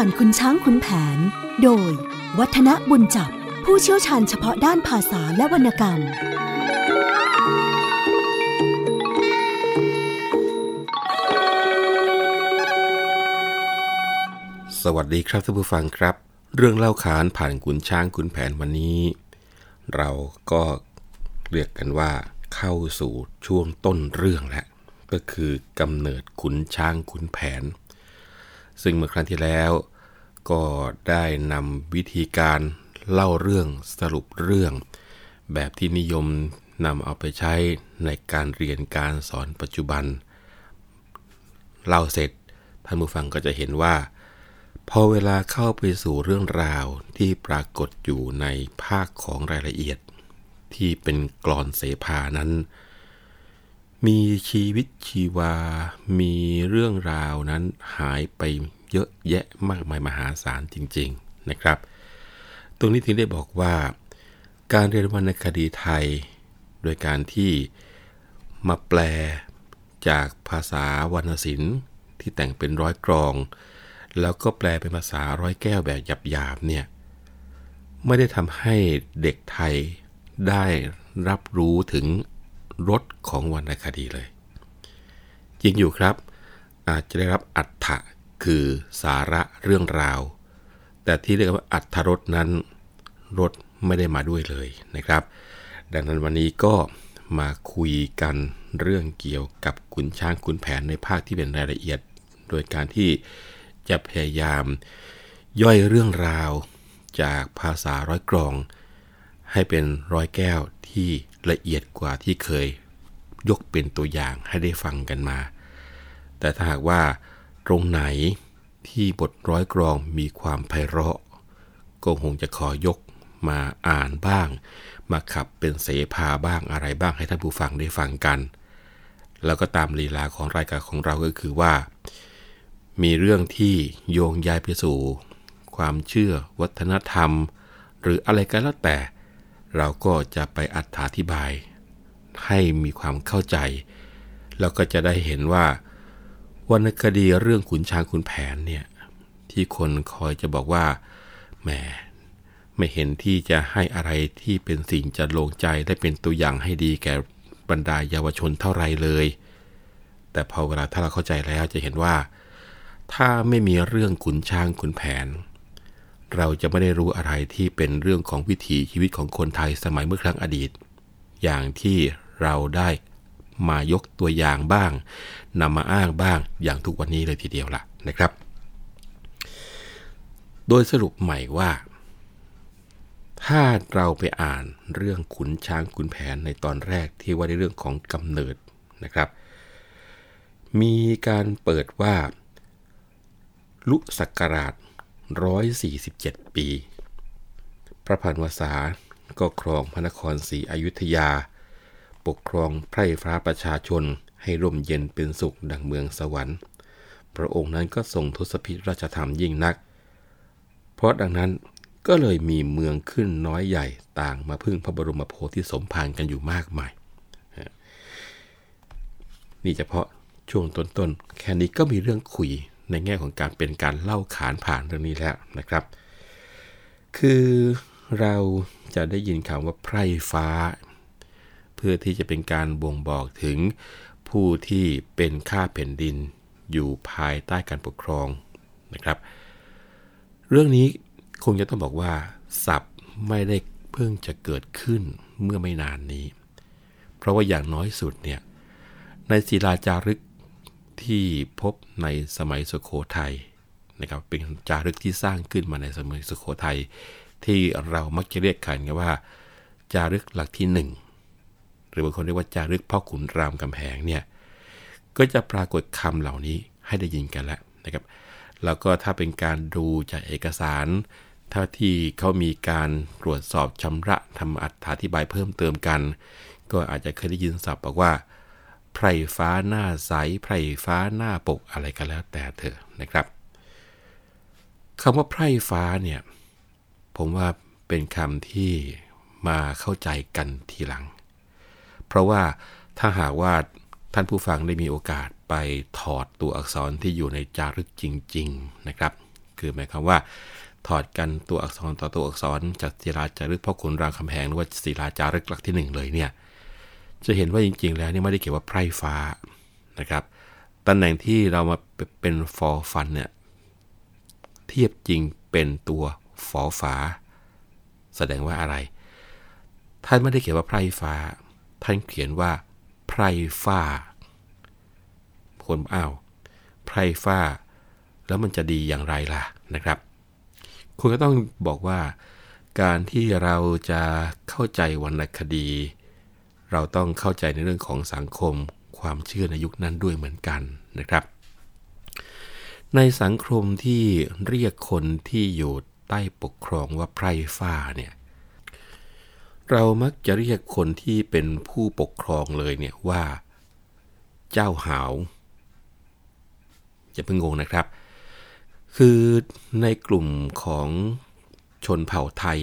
ผ่านคุณช้างคุณแผน โดย วัฒนบุญจับ ผู้เชี่ยวชาญเฉพาะด้านภาษาและวรรณกรรม สวัสดีครับท่านผู้ฟังครับ เรื่องเล่าขานผ่านขุนช้างขุนแผนวันนี้ เราก็เรียกกันว่า เข้าสู่ช่วงต้นเรื่องแล้วก็คือกำเนิดขุนช้างขุนแผน ซึ่งเมื่อครั้งที่แล้ว ก็ได้นำวิธีการเล่าเรื่องสรุปเรื่อง แบบที่นิยมนำเอาไปใช้ในการเรียนการสอนปัจจุบัน เล่าเสร็จท่านผู้ฟังก็จะเห็นว่า พอเวลาเข้าไปสู่เรื่องราวที่ปรากฏอยู่ในภาคของรายละเอียด ที่เป็นกรอนเสภานั้น มีชีวิตชีวา มีเรื่องราวนั้นหายไปเยอะแยะมากมายมหาศาลจริง ๆนะครับ ตรงนี้ถึงได้บอกว่า การเรียนวรรณคดีไทย โดยการที่มาแปลจากภาษาวรรณศิลป์ที่แต่งเป็นร้อยกรอง แล้วก็แปลเป็นภาษาร้อยแก้วแบบหยาบๆเนี่ยไม่ได้ทำให้เด็กไทยได้รับรู้ถึง รสของวรรณคดีเลย จริงอยู่ครับ อาจจะได้รับอัตถะคือสาระเรื่องราว แต่ที่เรียกว่าอัตถรสนั้นรสไม่ได้มาด้วยเลยนะครับ ดังนั้นวันนี้ก็มาคุยกันเรื่องเกี่ยวกับขุนช้างขุนแผนในภาคที่เป็นรายละเอียด โดยการที่จะพยายามย่อยเรื่องราวจากภาษาร้อยกรอง ให้เป็นร้อยแก้ว ที่ละเอียดกว่าที่เคยยกเป็นตัวอย่างให้ได้ฟังกันมา แต่ถ้าหากว่าตรงไหนที่บทร้อยกรองมีความไพเราะ ก็คงจะขอยกมาอ่านบ้าง มาขับเป็นเสภาบ้างอะไรบ้างให้ท่านผู้ฟังได้ฟังกัน แล้วก็ตามลีลาของรายการของเราก็คือว่า มีเรื่องที่โยงยายไปสู่ ความเชื่อวัฒนธรรม หรืออะไรก็แล้วแต่ เราก็จะไปอธิบาย ให้มีความเข้าใจ แล้วก็จะได้เห็นว่าวรรณคดีเรื่องขุนช้างขุนแผนเนี่ยที่คนคอยจะบอกว่าแหมไม่เห็นที่จะให้อะไรที่เป็นสิ่งจะลงใจได้เป็นตัวอย่างให้ดีแก่บรรดาเยาวชนเท่าไรเลย แต่พอเวลาถ้าเราเข้าใจแล้วจะเห็นว่า ถ้าไม่มีเรื่องขุนช้างขุนแผน เราจะไม่ได้รู้อะไรที่เป็นเรื่องของวิถีชีวิตของคนไทยสมัยเมื่อครั้งอดีต อย่างที่เราได้มายกตัวอย่างบ้างนำมาอ้างบ้างอย่างทุกวันนี้เลยทีเดียวล่ะนะครับ โดยสรุปใหม่ว่า ถ้าเราไปอ่านเรื่องขุนช้างขุนแผนในตอนแรกที่ว่าในเรื่องของกำเนิดนะครับ มีการเปิดว่าลุศักราช 147 ปี พระพันวษาก็ครองพระนครศรีอยุธยา ปกครองไพร่ฟ้าประชาชนให้ร่มเย็นเป็นสุขดังเมืองสวรรค์ พระองค์นั้นก็ทรงทศพิธราชธรรมยิ่งนัก เพราะดังนั้นก็เลยมีเมืองขึ้นน้อยใหญ่ต่างมาพึ่งพระบรมโพธิสมภารกันอยู่มากมาย นี่เฉพาะช่วงต้นๆ แค่นี้ก็มีเรื่องคุย ในแง่ของการเป็นการเล่าขานผ่านเรื่องนี้แล้วนะครับ คือเราจะได้ยินคำว่าไพร่ฟ้า เพื่อที่จะเป็นการบ่งบอกถึงผู้ที่เป็นข้าแผ่นดินอยู่ภายใต้การปกครองนะครับ เรื่องนี้คงจะต้องบอกว่าศัพท์ไม่ได้เพิ่งจะเกิดขึ้นเมื่อไม่นานนี้ เพราะว่าอย่างน้อยสุดเนี่ยในศิลาจารึก ที่พบในสมัยสุโขทัยนะครับเป็นจารึกที่สร้างขึ้นมาในสมัยสุโขทัยที่เรามักจะเรียกกันว่า จารึกหลักที่หนึ่งหรือบางคนเรียกว่าจารึกพ่อขุนรามกำแพงเนี่ยก็จะปรากฏคำเหล่านี้ให้ได้ยินกันแล้วนะครับแล้วก็ถ้าเป็นการดูจากเอกสารถ้าที่เขามีการตรวจสอบชำระทำอธิบายเพิ่มเติมกัน ก็อาจจะเคยได้ยินศัพท์บอกว่า ไพรฟ้าหน้าใสไพรฟ้าหน้าปกอะไรก็แล้วแต่เถอะนะครับคำว่าไพรฟ้าเนี่ยผมว่าเป็นคำที่มาเข้าใจกันทีหลัง เพราะว่าถ้าหากว่าท่านผู้ฟังได้มีโอกาสไปถอดตัวอักษรที่อยู่ในจารึกจริง ๆนะครับ คือหมายความว่าถอดกันตัวอักษรต่อตัวอักษรจากศิลาจารึกพ่อขุนรามคำแหงหรือว่าศิลาจารึกหลักที่ 1 เลยเนี่ย จะเห็นว่าจริง ๆ แล้วนี่ไม่ได้เกี่ยวว่าไพร่ฟ้านะครับตำแหน่งที่เรามาเป็นฟอฟันเนี่ยเทียบจริงเป็นตัวฟอฟ้าแสดงว่าอะไร ท่านไม่ได้เขียนว่าไพร่ฟ้า ท่านเขียนว่าไพร่ฟ้า คนอ้าวไพร่ฟ้า แล้วมันจะดีอย่างไรล่ะนะครับ คุณก็ต้องบอกว่า การที่เราจะเข้าใจวรรณคดี เราต้องเข้าใจในเรื่องของสังคมความเชื่อในยุคนั้นด้วยเหมือนกันนะครับ ในสังคมที่เรียกคนที่อยู่ใต้ปกครองว่าไพร่ฟ้าเนี่ยเรามักจะเรียกคนที่เป็นผู้ปกครองเลยเนี่ยว่า เจ้าหาวอย่าเพิ่งงงนะครับ คือในกลุ่มของชนเผ่าไทย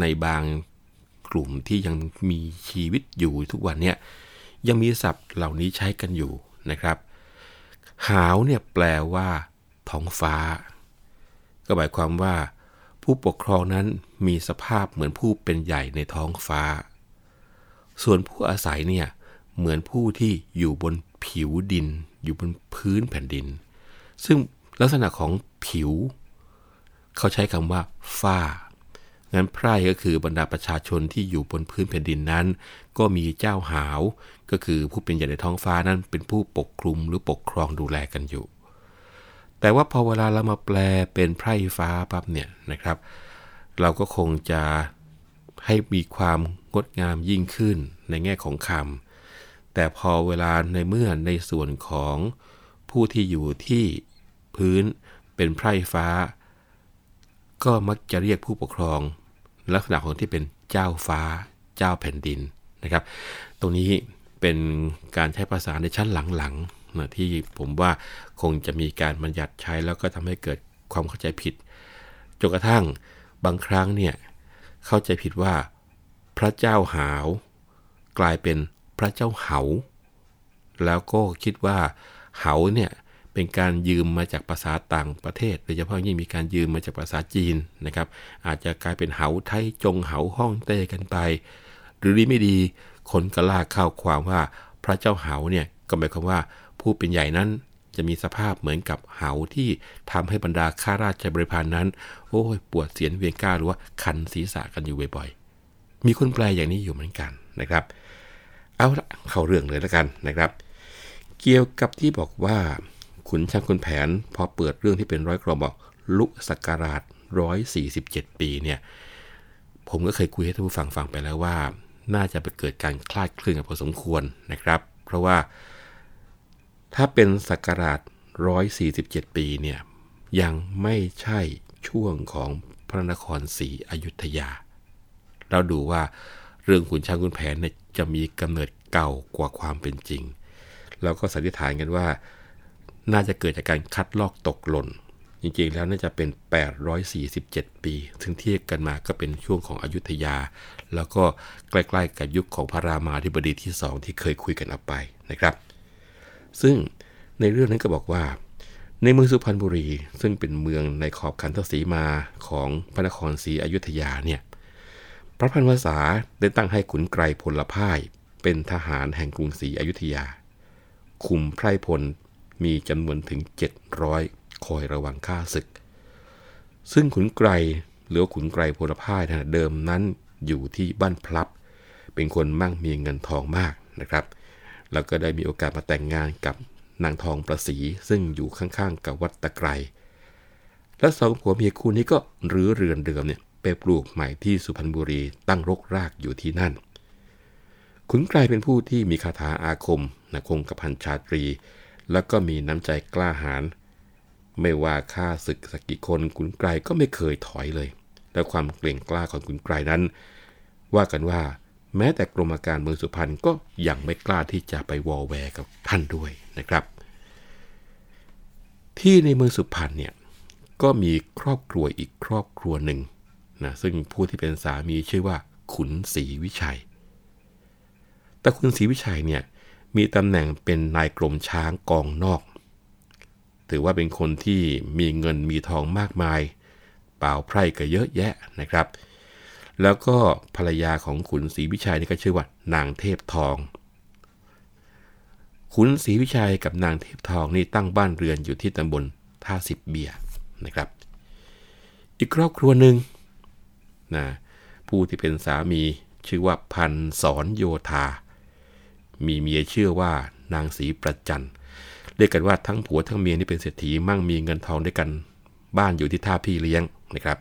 ในบาง กลุ่มที่ยังมีชีวิตอยู่ทุกวันเนี่ยยังมีศัพท์เหล่านี้ใช้กันอยู่นะครับ หาวเนี่ยแปลว่า ท้องฟ้า ก็หมายความว่า ผู้ปกครองนั้นมีสภาพเหมือนผู้เป็นใหญ่ในท้องฟ้า ส่วนผู้อาศัยเนี่ยเหมือนผู้ที่อยู่บนผิวดิน อยู่บนพื้นแผ่นดิน ซึ่งลักษณะของผิว เขาใช้คำว่า ฝ้า งั้นไพร่ก็คือบรรดาประชาชนที่อยู่บนพื้นแผ่นดินนั้น ก็มีเจ้าหาว ก็คือผู้เป็นใหญ่ในท้องฟ้านั้นเป็นผู้ปกคลุมหรือปกครองดูแลกันอยู่ แต่ว่าพอเวลาเรามาแปลเป็นไพร่ฟ้าปั๊บเนี่ยนะครับ เราก็คงจะให้มีความงดงามยิ่งขึ้นในแง่ของคำแต่พอเวลาในเมื่อในส่วนของผู้ที่อยู่ที่พื้นเป็นไพร่ฟ้า ก็มักจะเรียกผู้ปกครอง ลักษณะของที่เป็นเจ้าฟ้า เจ้าแผ่นดินนะครับ ตรงนี้เป็นการใช้ภาษาในชั้นหลังๆนะที่ผมว่าคงจะมีการบัญญัติใช้แล้วก็ทำให้เกิดความเข้าใจผิดจนกระทั่งบางครั้งเนี่ยเข้าใจผิดว่า พระเจ้าหาว กลายเป็นพระเจ้าเหาแล้วก็คิดว่าเหาเนี่ย เป็นการยืมมาจากภาษาต่างประเทศโดยเฉพาะยิ่งมีการยืมมาจากภาษาจีนนะครับ อาจจะกลายเป็นเหาไทยจงเหาห้องเต้กันไป หรือดีไม่ดีคนก็ลากเข้าความว่าพระเจ้าเหาเนี่ยก็หมายความว่าผู้เป็นใหญ่นั้นจะมีสภาพเหมือนกับเหาที่ทำให้บรรดาข้าราชบริพารนั้น โอ้ยปวดเสียนเวียนก้าหรือว่าคันศีรษะกันอยู่บ่อยๆ มีคนแปลอย่างนี้อยู่เหมือนกันนะครับ เอาละเข้าเรื่องเลยแล้วกันนะครับ เกี่ยวกับที่บอกว่า ขุนช่างคุณแผน พอเปิดเรื่องที่เป็นร้อยกรอบอกลุศักการาช147 ปีเนี่ย ผมก็เคยคุยให้ท่านผู้ฟังฟังไปแล้วว่า น่าจะไปเกิดการคลาดเคลื่อนกันพอสมควรนะครับ เพราะว่าถ้าเป็นศักการาช147 ปีเนี่ย ยังไม่ใช่ช่วงของพระนครศรีอยุธยา เราดูว่าเรื่องขุนช้างขุนแผนเนี่ยจะมีกำเนิดเก่ากว่าความเป็นจริง เราก็สันนิษฐานกันว่า น่าจะเกิดจากการคัดลอกตกหล่น จริงๆแล้วน่าจะเป็น 847 ปี ซึ่งเทียบกันมาก็เป็นช่วงของอยุธยา แล้วก็ใกล้ๆกับยุคของพระรามาธิบดีที่2ที่เคยคุยกันเอาไปนะครับ ซึ่งในเรื่องนั้นก็บอกว่า ในเมืองสุพรรณบุรี ซึ่งเป็นเมืองในขอบขันธสีมาของพระนครศรีอยุธยาเนี่ยพระพันวษาได้ตั้งให้ขุนไกรพลพ่าย เป็นทหารแห่งกรุงศรีอยุธยา คุมไพรพล มีจำนวนถึง 700 คอยระวังข้าศึก ซึ่งขุนไกรหรือขุนไกรพลพ่ายนะเดิมนั้นอยู่ที่บ้านพลับ เป็นคนมั่งมีเงินทองมากนะครับ แล้วก็ได้มีโอกาสมาแต่งงานกับนางทองประสีซึ่งอยู่ข้างๆ กับวัดตะไครและสองผัวเมียคู่นี้ก็รื้อเรือนเดิมเนี่ยไปปลูกใหม่ที่สุพรรณบุรีตั้งรกรากอยู่ที่นั่น ขุนไกรเป็นผู้ที่มีคาถาอาคมนะคงกับพันชาตรี แล้วก็มีน้ำใจกล้าหาญไม่ว่าข้าศึกสักกี่คนขุนไกรก็ไม่เคยถอยเลย และความเกรงกล้าของขุนไกรนั้น ว่ากันว่าแม้แต่กรมการเมืองสุพรรณก็ยังไม่กล้าที่จะไปวอลแวร์กับท่านด้วยนะครับ ที่ในเมืองสุพรรณเนี่ยก็มีครอบครัวอีกครอบครัวหนึ่งนะซึ่งผู้ที่เป็นสามีชื่อว่าขุนศรีวิชัย แต่ขุนศรีวิชัยเนี่ย มีตำแหน่งเป็นนายกรมช้างกองนอก ถือว่าเป็นคนที่มีเงินมีทองมากมาย เปล่าไพร่ก็เยอะแยะนะครับ แล้วก็ภรรยาของขุนศรีวิชัยนี่ก็ชื่อว่านางเทพทอง ขุนศรีวิชัยกับนางเทพทองนี่ตั้งบ้านเรือนอยู่ที่ตำบลท่าสิบเบียนะครับ อีกครอบครัวหนึ่งนะผู้ที่เป็นสามีชื่อว่าพันสอนโยธา มีเมียชื่อว่านางศรีประจันเรียกกันว่าทั้งผัวทั้งเมียนี่เป็นเศรษฐีมั่งมีเงินทองด้วยกัน บ้านอยู่ที่ท่าพี่เลี้ยงนะครับ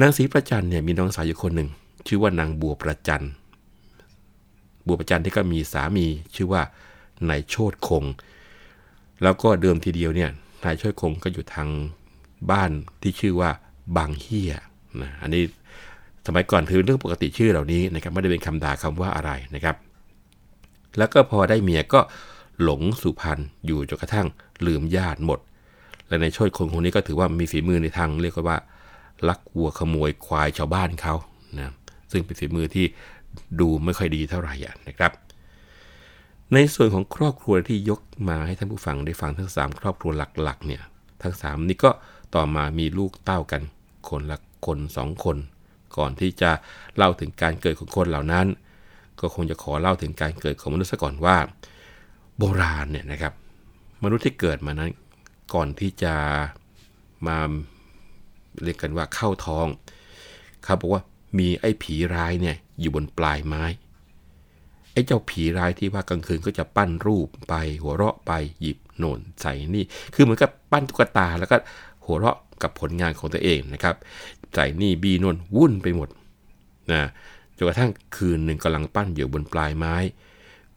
นางศรีประจันเนี่ยมีน้องสาวอยู่คนหนึ่งชื่อว่านางบัวประจันบัวประจันที่ก็มีสามีชื่อว่านายโชตคง แล้วก็เดิมทีเดียวเนี่ยนายโชตคงก็อยู่ทางบ้านที่ชื่อว่าบางเฮียนะอันนี้สมัยก่อนถือเรื่องปกติชื่อเหล่านี้นะครับไม่ได้เป็นคำด่าคำว่าอะไรนะครับ แล้วก็พอได้เมียก็หลงสุพรรณอยู่จนกระทั่งลืมญาติหมด และในโชดคนคนนี้ก็ถือว่ามีฝีมือในทางเรียกว่า ลักวัวขโมยควายชาวบ้านเขานะซึ่งเป็นฝีมือที่ดูไม่ค่อยดีเท่าไหร่นะครับ ในส่วนของครอบครัวที่ยกมาให้ท่านผู้ฟังได้ฟังทั้ง 3 ครอบครัวหลักๆเนี่ยทั้ง 3 นี้ก็ต่อมามีลูกเต้ากันคนละคนสองคน ก่อนที่จะเล่าถึงการเกิดของคนเหล่านั้น ก็คงจะขอเล่าถึงการเกิดของมนุษย์ก่อนว่า โบราณเนี่ยนะครับ มนุษย์ที่เกิดมานั้น ก่อนที่จะมาเรียกกันว่าเข้าท้องเขาบอกว่ามีไอ้ผีร้ายเนี่ยอยู่บนปลายไม้ไอ้เจ้าผีร้ายที่ว่ากลางคืนก็จะปั้นรูปไป หัวเราะไปหยิบโน่นใส่นี่ คือเหมือนกับปั้นตุ๊กตาแล้วก็หัวเราะกับผลงานของตัวเองนะครับ ใส่นี่บีนนวุ่นไปหมดนะ จนกระทั่งคืนหนึ่งกำลังปั้นอยู่บนปลายไม้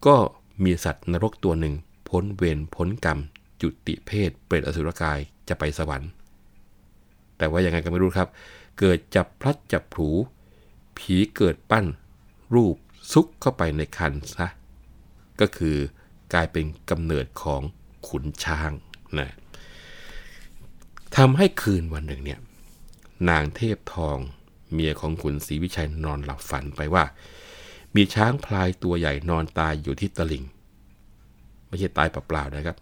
ก็มีสัตว์นรกตัวหนึ่ง พ้นเวรพ้นกรรม จุติเพศเปรตอสุรกายจะไปสวรรค์ แต่ว่ายังไงก็ไม่รู้ครับ เกิดจับพลัดจับผูผีเกิดปั้น รูปซุกเข้าไปในคันซะก็คือกลายเป็นกำเนิดของขุนช้างนะทำให้คืนวันหนึ่งเนี่ยนางเทพทอง เมียของขุนศรีวิชัยนอนหลับฝันไปว่า มีช้างพลายตัวใหญ่นอนตายอยู่ที่ตลิ่ง ไม่ใช่ตายเปล่าๆนะครับ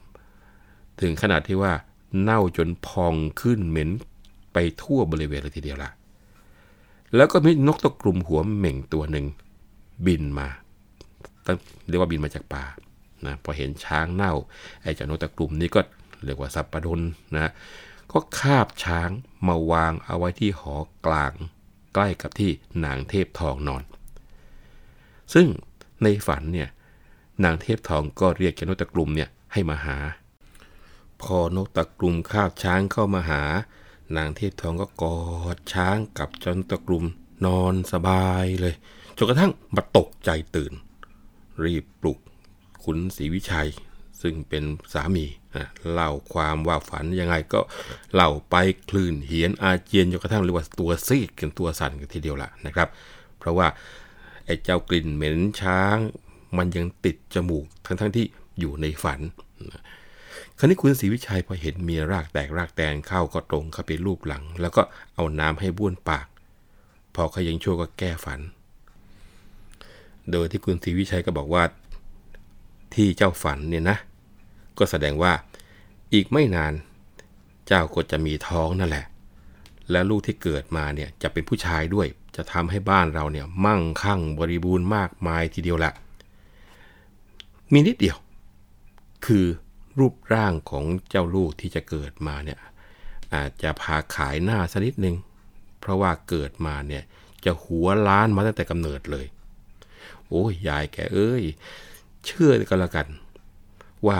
ถึงขนาดที่ว่าเน่าจนพองขึ้นเหม็นไปทั่วบริเวณเลยทีเดียวละแล้วก็มีนกตะกลุ่มหัวเหม่งตัวหนึ่งบินมาตั้งเรียกว่าบินมาจากป่านะพอเห็นช้างเน่าไอ้เจ้านกตะกลุ่มนี้ก็เรียกว่าสับปะดนนะก็คาบช้างมาวางเอาไว้ที่หอกลาง ล้กับที่นางเทพทองนอน ซึ่งในฝันเนี่ยนางเทพทองก็เรียกเจ้านกตะกลุ่มเนี่ยให้มาหา พอนกตะกลุ่มคาบช้างเข้ามาหา นางเทพทองก็กอดช้างกับจนตะกลุ่มนอนสบายเลยจนกระทั่งมาตกใจตื่น รีบปลุกขุนศรีวิชัย ซึ่งเป็นสามี เล่าความว่าฝันยังไงก็เล่าไปคลื่นเหียนอาเจียนจนกระทั่งเรียกว่าตัวซีดกันตัวสั่นกันทีเดียวละนะครับ เพราะว่าไอ้เจ้ากลิ่นเหม็นช้าง มันยังติดจมูกทั้งทั้งที่อยู่ในฝันคราวนี้คุณศรีวิชัยพอเห็นเมียรากแตกรากแตนเข้าก็ตรงเข้าไปรูปหลัง แล้วก็เอาน้ำให้บ้วนปาก พอเขายังช่วก็แก้ฝัน โดยที่คุณศรีวิชัยก็บอกว่าที่เจ้าฝันเนี่ยนะ ก็แสดงว่าอีกไม่นานเจ้าก็จะมีท้องนั่นแหละ และลูกที่เกิดมาเนี่ยจะเป็นผู้ชายด้วย จะทำให้บ้านเราเนี่ยมั่งคั่งบริบูรณ์มากมายทีเดียวแหละ มีนิดเดียว คือรูปร่างของเจ้าลูกที่จะเกิดมาเนี่ยอาจจะพาขายหน้าสักนิดนึง เพราะว่าเกิดมาเนี่ยจะหัวล้านมาตั้งแต่กำเนิดเลย โอ้ยยายแกเอ้ย เชื่อกันละกัน ว่า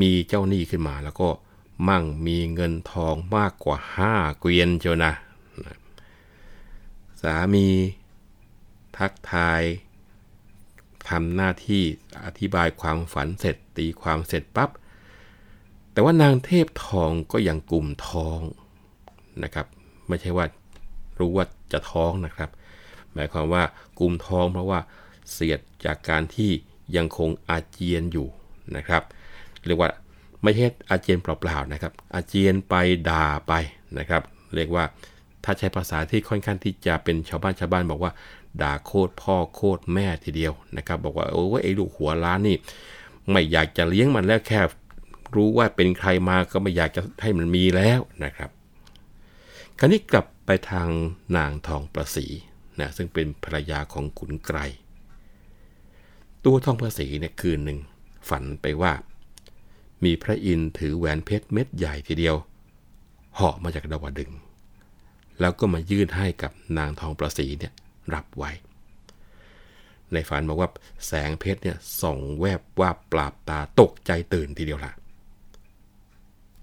มีเจ้าหนี้ขึ้นมาแล้วก็มั่งมีเงินทองมากกว่าห้าเกวียนเจ้านะสามี ทักทายทำหน้าที่อธิบายความฝันเสร็จตีความเสร็จปับ๊บแต่ว่านางเทพทองก็ยังกลุ่มท้องนะครับ ไม่ใช่ว่ารู้ว่าจะท้องนะครับ หมายความว่ากลุ่มท้องเพราะว่าเสียดจากการที่ยังคงอาเจียนอยู่นะครับ เรียกว่าไม่ใช่อาเจียนเปล่าๆนะครับ อาเจียนไปด่าไปนะครับ เรียกว่าถ้าใช้ภาษาที่ค่อนข้างที่จะเป็นชาวบ้านชาวบ้านบอกว่าด่าโคตรพ่อโคตรแม่ทีเดียวนะครับ บอกว่าโอ้ไอ้ลูกหัวล้านนี่ ไม่อยากจะเลี้ยงมันแล้วแค่รู้ว่าเป็นใครมาก็ไม่อยากจะให้มันมีแล้วนะครับ คราวนี้กลับไปทางนางทองประสีนะซึ่งเป็นภรรยาของขุนไกร ตัวทองประสีเนี่ยคืนหนึ่งฝันไปว่า มีพระอินทร์ถือแหวนเพชรเม็ดใหญ่ทีเดียวเหาะมาจากดาวดึง แล้วก็มายื่นให้กับนางทองประสีเนี่ยรับไว้ ในฝันบอกว่าแสงเพชรเนี่ยส่องแวบว่าปราบตาตกใจตื่นทีเดียวละ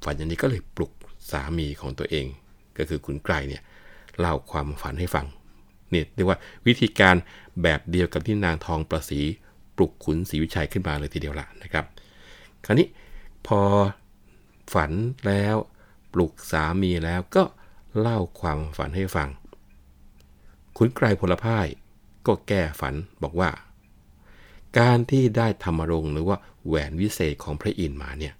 ฝันอย่างนี้ก็เลยปลุกสามีของตัวเอง ก็คือคุณไกรเนี่ยเล่าความฝันให้ฟังเนี่ยเรียกว่าวิธีการแบบเดียวกับที่นางทองประสีปลุกขุนศรีวิชัยขึ้นมาเลยทีเดียวละนะครับ คราวนี้ พอฝันแล้วปลุกสามีแล้วก็เล่าความฝันให้ฟัง ขุนไกรพลพ่ายก็แก้ฝันบอกว่า การที่ได้ธรรมรงหรือว่าแหวนวิเศษของพระอินทร์มาเนี่ย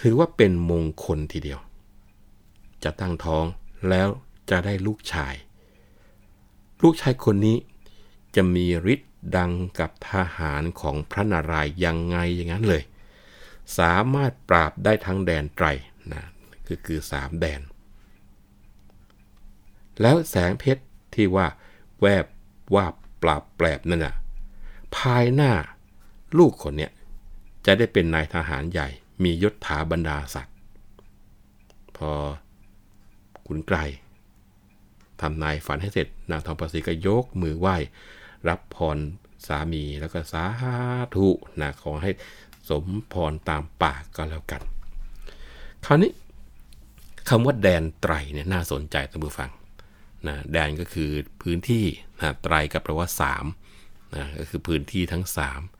ถือว่าเป็นมงคลทีเดียว จะตั้งท้องแล้วจะได้ลูกชาย ลูกชายคนนี้จะมีฤทธิ์ดังกับทหารของพระนารายณ์ยังไงอย่างนั้นเลย สามารถปราบได้ทั้งแดนไตรนะคือคือสามแดน แล้วแสงเพชรที่ว่าแวบว่าปราบแปรบนั่นน่ะภายหน้าลูกคนเนี้ยจะได้เป็นนายทหารใหญ่ มียศถาบรรดาศักดิ์พอขุนไกรทำนายฝันให้เสร็จ นางทองประสีก็ยกมือไหว้ รับพรสามีแล้วก็สาธุนะขอให้ สมพรตามปากก็แล้วกัน คราวนี้คำว่าแดนไตรเนี่ยน่าสนใจท่านผู้ฟังนะแดนก็คือพื้นที่นะไตรก็แปลว่า3นะก็คือพื้นที่ทั้ง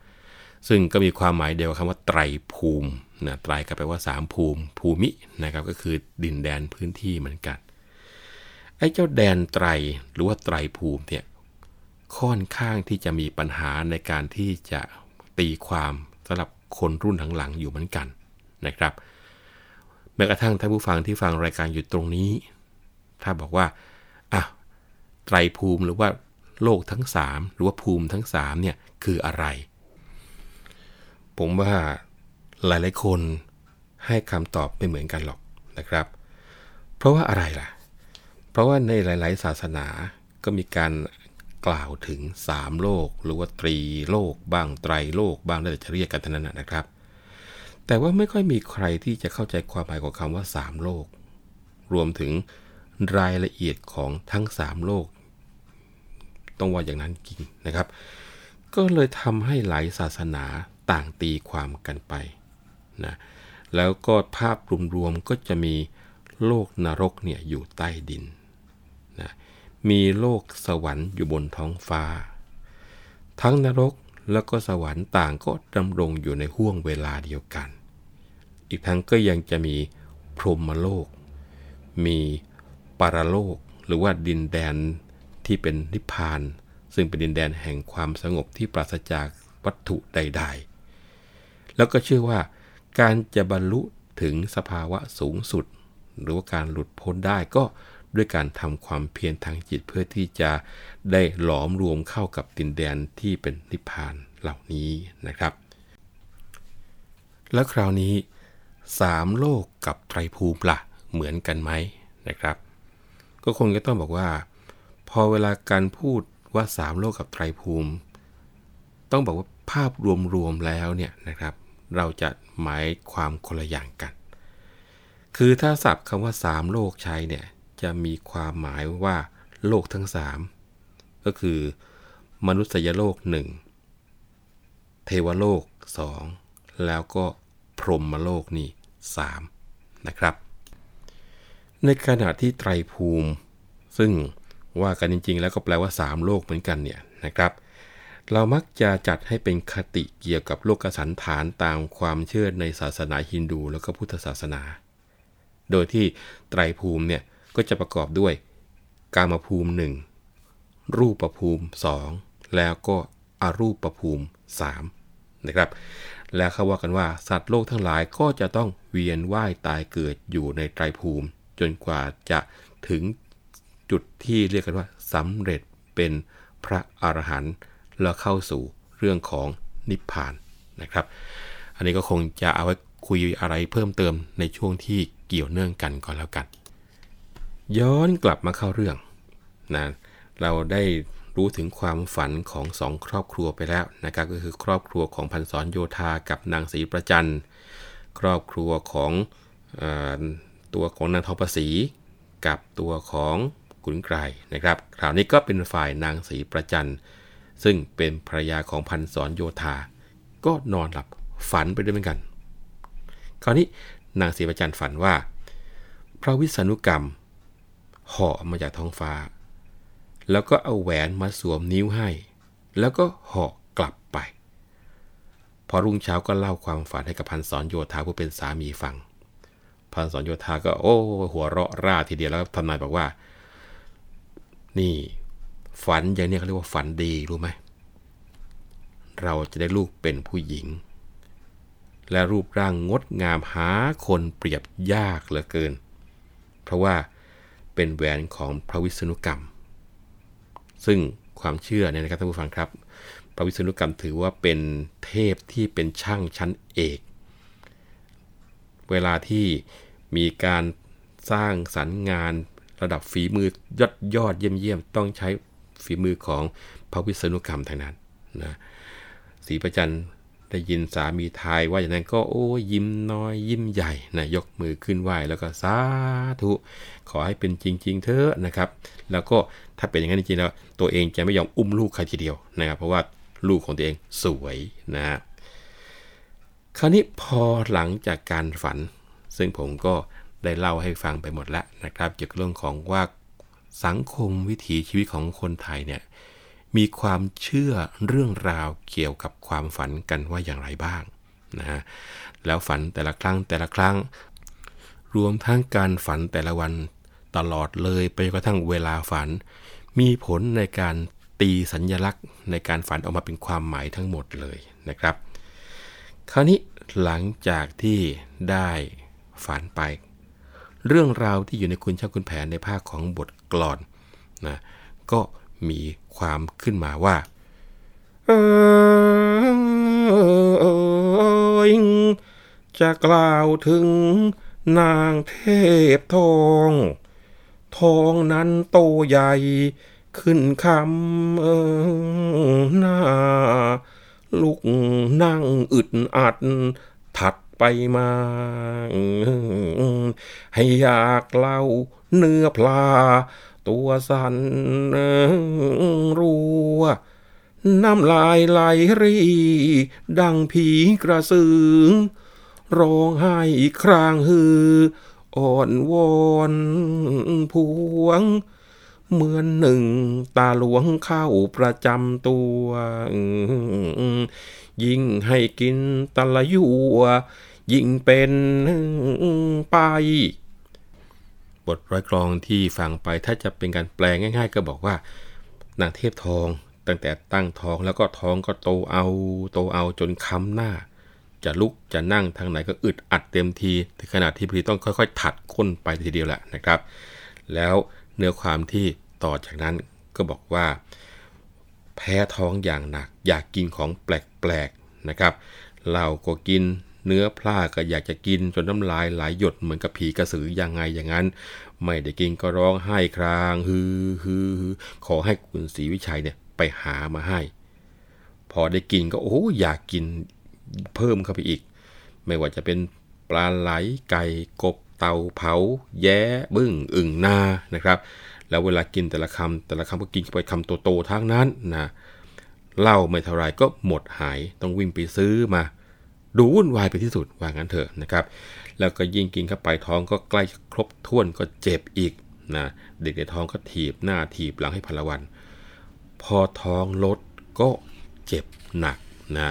3 ซึ่งก็มีความหมายเดียวกับคำว่าไตรภูมินะไตรก็แปลว่า 3 ภูมิภูมินะครับก็คือดินแดนพื้นที่เหมือนกันไอ้เจ้าแดนไตรหรือว่าไตรภูมิเนี่ยค่อนข้างที่จะมีปัญหาในการที่จะตีความสำหรับ คนรุ่นหลังๆอยู่เหมือนกันนะครับแม้กระทั่งท่านผู้ฟังที่ฟังรายการอยู่ตรงนี้ ถ้าบอกว่าอะไตรภูมิหรือว่าโลกทั้ง 3 หรือว่าภูมิทั้ง3เนี่ยคืออะไร ผมว่าหลายๆคนให้คำตอบไม่เหมือนกันหรอกนะครับ เพราะว่าอะไรล่ะ เพราะว่าในหลาย ๆ ศาสนาก็มีการ กล่าวถึง 3 โลก หรือว่าตรีโลกบ้างไตรโลกบ้างแล้วแต่จะเรียกกันเท่านั้นนะครับ แต่ว่าไม่ค่อยมีใครที่จะเข้าใจความหมายของคำว่า 3 โลก รวมถึงรายละเอียดของทั้ง 3 โลก ต้องว่าอย่างนั้นจริงนะครับ ก็เลยทำให้หลายศาสนาต่างตีความกันไปนะแล้วก็ภาพรวมๆก็จะมีโลกนรกเนี่ยอยู่ใต้ดิน มีโลกสวรรค์อยู่บนท้องฟ้า ทั้งนรกแล้วก็สวรรค์ต่างก็ดำรงอยู่ในห่วงเวลาเดียวกัน อีกทั้งก็ยังจะมีพรหมโลก มีปารโลก หรือว่าดินแดนที่เป็นนิพพาน ซึ่งเป็นดินแดนแห่งความสงบที่ปราศจากวัตถุใด ๆ แล้วก็เชื่อว่าการจะบรรลุถึงสภาวะสูงสุด หรือว่าการหลุดพ้นได้ก็ ด้วยการทำความเพียรทางจิตเพื่อที่จะได้หลอมรวมเข้ากับดินแดนที่เป็นนิพพานเหล่านี้นะครับ แล้วคราวนี้สามโลกกับไตรภูมิละเหมือนกันไหมนะครับ ก็คงจะต้องบอกว่า พอเวลาการพูดว่าสามโลกกับไตรภูมิ ต้องบอกว่าภาพรวมๆแล้วเนี่ยนะครับ เราจะหมายความคนละอย่างกัน คือถ้าศัพท์คำว่าสามโลกใช้เนี่ย จะมีความหมายว่าโลกทั้งสามก็คือ มนุษยโลกหนึ่งเทวโลกสองแล้วก็พรหมโลกนี่สามนะครับ ในขณะที่ไตรภูมิ ซึ่งว่ากันจริง ๆ แล้วก็แปลว่า 3 โลกเหมือนกันเนี่ยนะครับเรามักจะจัดให้เป็นคติเกี่ยวกับโลกสันฐานตามความเชื่อในศาสนาฮินดูแล้วก็พุทธศาสนา โดยที่ไตรภูมิเนี่ย ก็จะประกอบด้วย กามภูมิหนึ่งรูปภูมิ 2 แล้วก็อรูปภูมิ 3 นะครับ แล้วเขาว่ากันว่าสัตว์โลกทั้งหลายก็จะต้องเวียนว่ายตายเกิดอยู่ในไตรภูมิ จนกว่าจะถึงจุดที่เรียกกันว่าสำเร็จเป็นพระอรหันต์แล้วเข้าสู่เรื่องของนิพพานนะครับ อันนี้ก็คงจะเอาไว้คุยอะไรเพิ่มเติมในช่วงที่เกี่ยวเนื่องกันก่อนแล้วกัน ย้อนกลับมาเข้าเรื่องนะเราได้รู้ถึงความฝันของสองครอบครัวไปแล้วนะครับก็คือครอบครัวของพันศรโยธากับนางศรีประจันครอบครัวของอตัวของนางทองประสีกับตัวของขุนไกรนะครับคราวนี้ก็เป็นฝ่ายนางศรีประจันซึ่งเป็นภรรยาของพันศรโยธา ก็นอนหลับฝันไปด้วยเหมือนกัน คราวนี้นางศรีประจันฝันว่า พระวิษณุกรรม หาะมาจากท้องฟ้า แล้วก็เอาแหวนมาสวมนิ้วให้ แล้วก็หาะกลับไป พอรุ่งเช้าก็เล่าความฝันให้กับพันศรโยธาผู้เป็นสามีฟัง พันศรโยธาก็โอ้หัวเราะร่าทีเดียวแล้วทำนายบอกว่า นี่ฝันอย่างนี้เขาเรียกว่าฝันดีรู้ไหม เราจะได้ลูกเป็นผู้หญิง และรูปร่างงดงามหาคนเปรียบยากเหลือเกิน เพราะว่า เป็นแหวนของพระวิษณุกรรม ซึ่งความเชื่อเนี่ยนะครับท่านผู้ฟังครับ พระวิษณุกรรมถือว่าเป็นเทพที่เป็นช่างชั้นเอก เวลาที่มีการสร้างสรรค์งานระดับฝีมือยอดยอดเยี่ยมเยี่ยมต้องใช้ฝีมือของพระวิษณุกรรมทางนั้นนะศรีประจัน ได้ยินสามีทายว่าอย่างนั้นก็โอ้ยิ้มน้อยยิ้มใหญ่นะยกมือขึ้นไหวแล้วก็สาธุขอให้เป็นจริง ๆเถอะนะครับ แล้วก็ถ้าเป็นอย่างนั้นจริงๆแล้วตัวเองจะไม่ยอมอุ้มลูกใครทีเดียวนะครับ เพราะว่าลูกของตัวเองสวยนะคราวนี้พอหลังจากการฝัน ซึ่งผมก็ได้เล่าให้ฟังไปหมดแล้วนะครับเกี่ยวกับเรื่องของว่าสังคมวิถีชีวิตของคนไทยเนี่ย มีความเชื่อเรื่องราวเกี่ยวกับความฝันกันว่าอย่างไรบ้างนะฮะแล้วฝันแต่ละครั้งแต่ละครั้ง รวมทั้งการฝันแต่ละวันตลอดเลยไปกระทั่งเวลาฝัน มีผลในการตีสัญญลักษณ์ในการฝันออกมาเป็นความหมายทั้งหมดเลยนะครับ คราวนี้หลังจากที่ได้ฝันไป เรื่องราวที่อยู่ในคุณช่างคุณแผนในภาคของบทกลอนนะก็ มีความขึ้นมาว่าเออจะกล่าวถึงนางเทพทอง ทองนั้นโตใหญ่ขึ้นคำเออหน้าลุกนั่งอึดอัด ถัดไปมา ให้อยากเล่าเนื้อพลา ตัวสันรัว น้ำลายไหลรี ดังผีกระสือ ร้องไห้ครางฮือ อ่อนวอนพวง เหมือนหนึ่งตาหลวงเข้าประจำตัว ยิ่งให้กินตะละยัวยิ่งเป็นไป บทร้อยกลองที่ฟังไปถ้าจะเป็นการแปลง่าย ๆ ก็บอกว่านางเทพทองตั้งแต่ตั้งท้องแล้วก็ท้องก็โตเอาโตเอาจนค้ำหน้า จะลุกจะนั่งทางไหนก็อึดอัดเต็มทีถึงขนาดที่พีต้องค่อยๆ ถัดก้นไปทีเดียวแหละนะครับ แล้วเนื้อความที่ต่อจากนั้นก็บอกว่า แพ้ท้องอย่างหนักอยากกินของแปลกๆนะครับเราก็กิน เนื้อพลาก็อยากจะกินจนน้ำลายไหลยหยดเหมือนกับผีกระสือยังไงอย่างนั้น ไม่ได้กินก็ร้องไห้ครางฮือฮือฮือขอให้คุณศรีวิชัยเนี่ยไปหามาให้ พอได้กินก็โอ้อยากกินเพิ่มเข้าไปอีก ไม่ว่าจะเป็นปลาไหลไก่กบเต่าเผา แย้บึ้งอึ่งนานะครับ แล้วเวลากินแต่ละคำแต่ละคำก็กินไปคำโตๆทั้งนั้นนะเหล้าไม่เท่าไรก็หมดหายต้องวิ่งไปซื้อมา ดูวุ่นวายไปที่สุดว่างั้นเถอะนะครับ แล้วก็ยิ่งกินเข้าไปท้องก็ใกล้ครบถ้วนก็เจ็บอีกนะเด็กในท้องก็ถีบหน้าถีบหลังให้พลวัน พอท้องลดก็เจ็บหนักนะ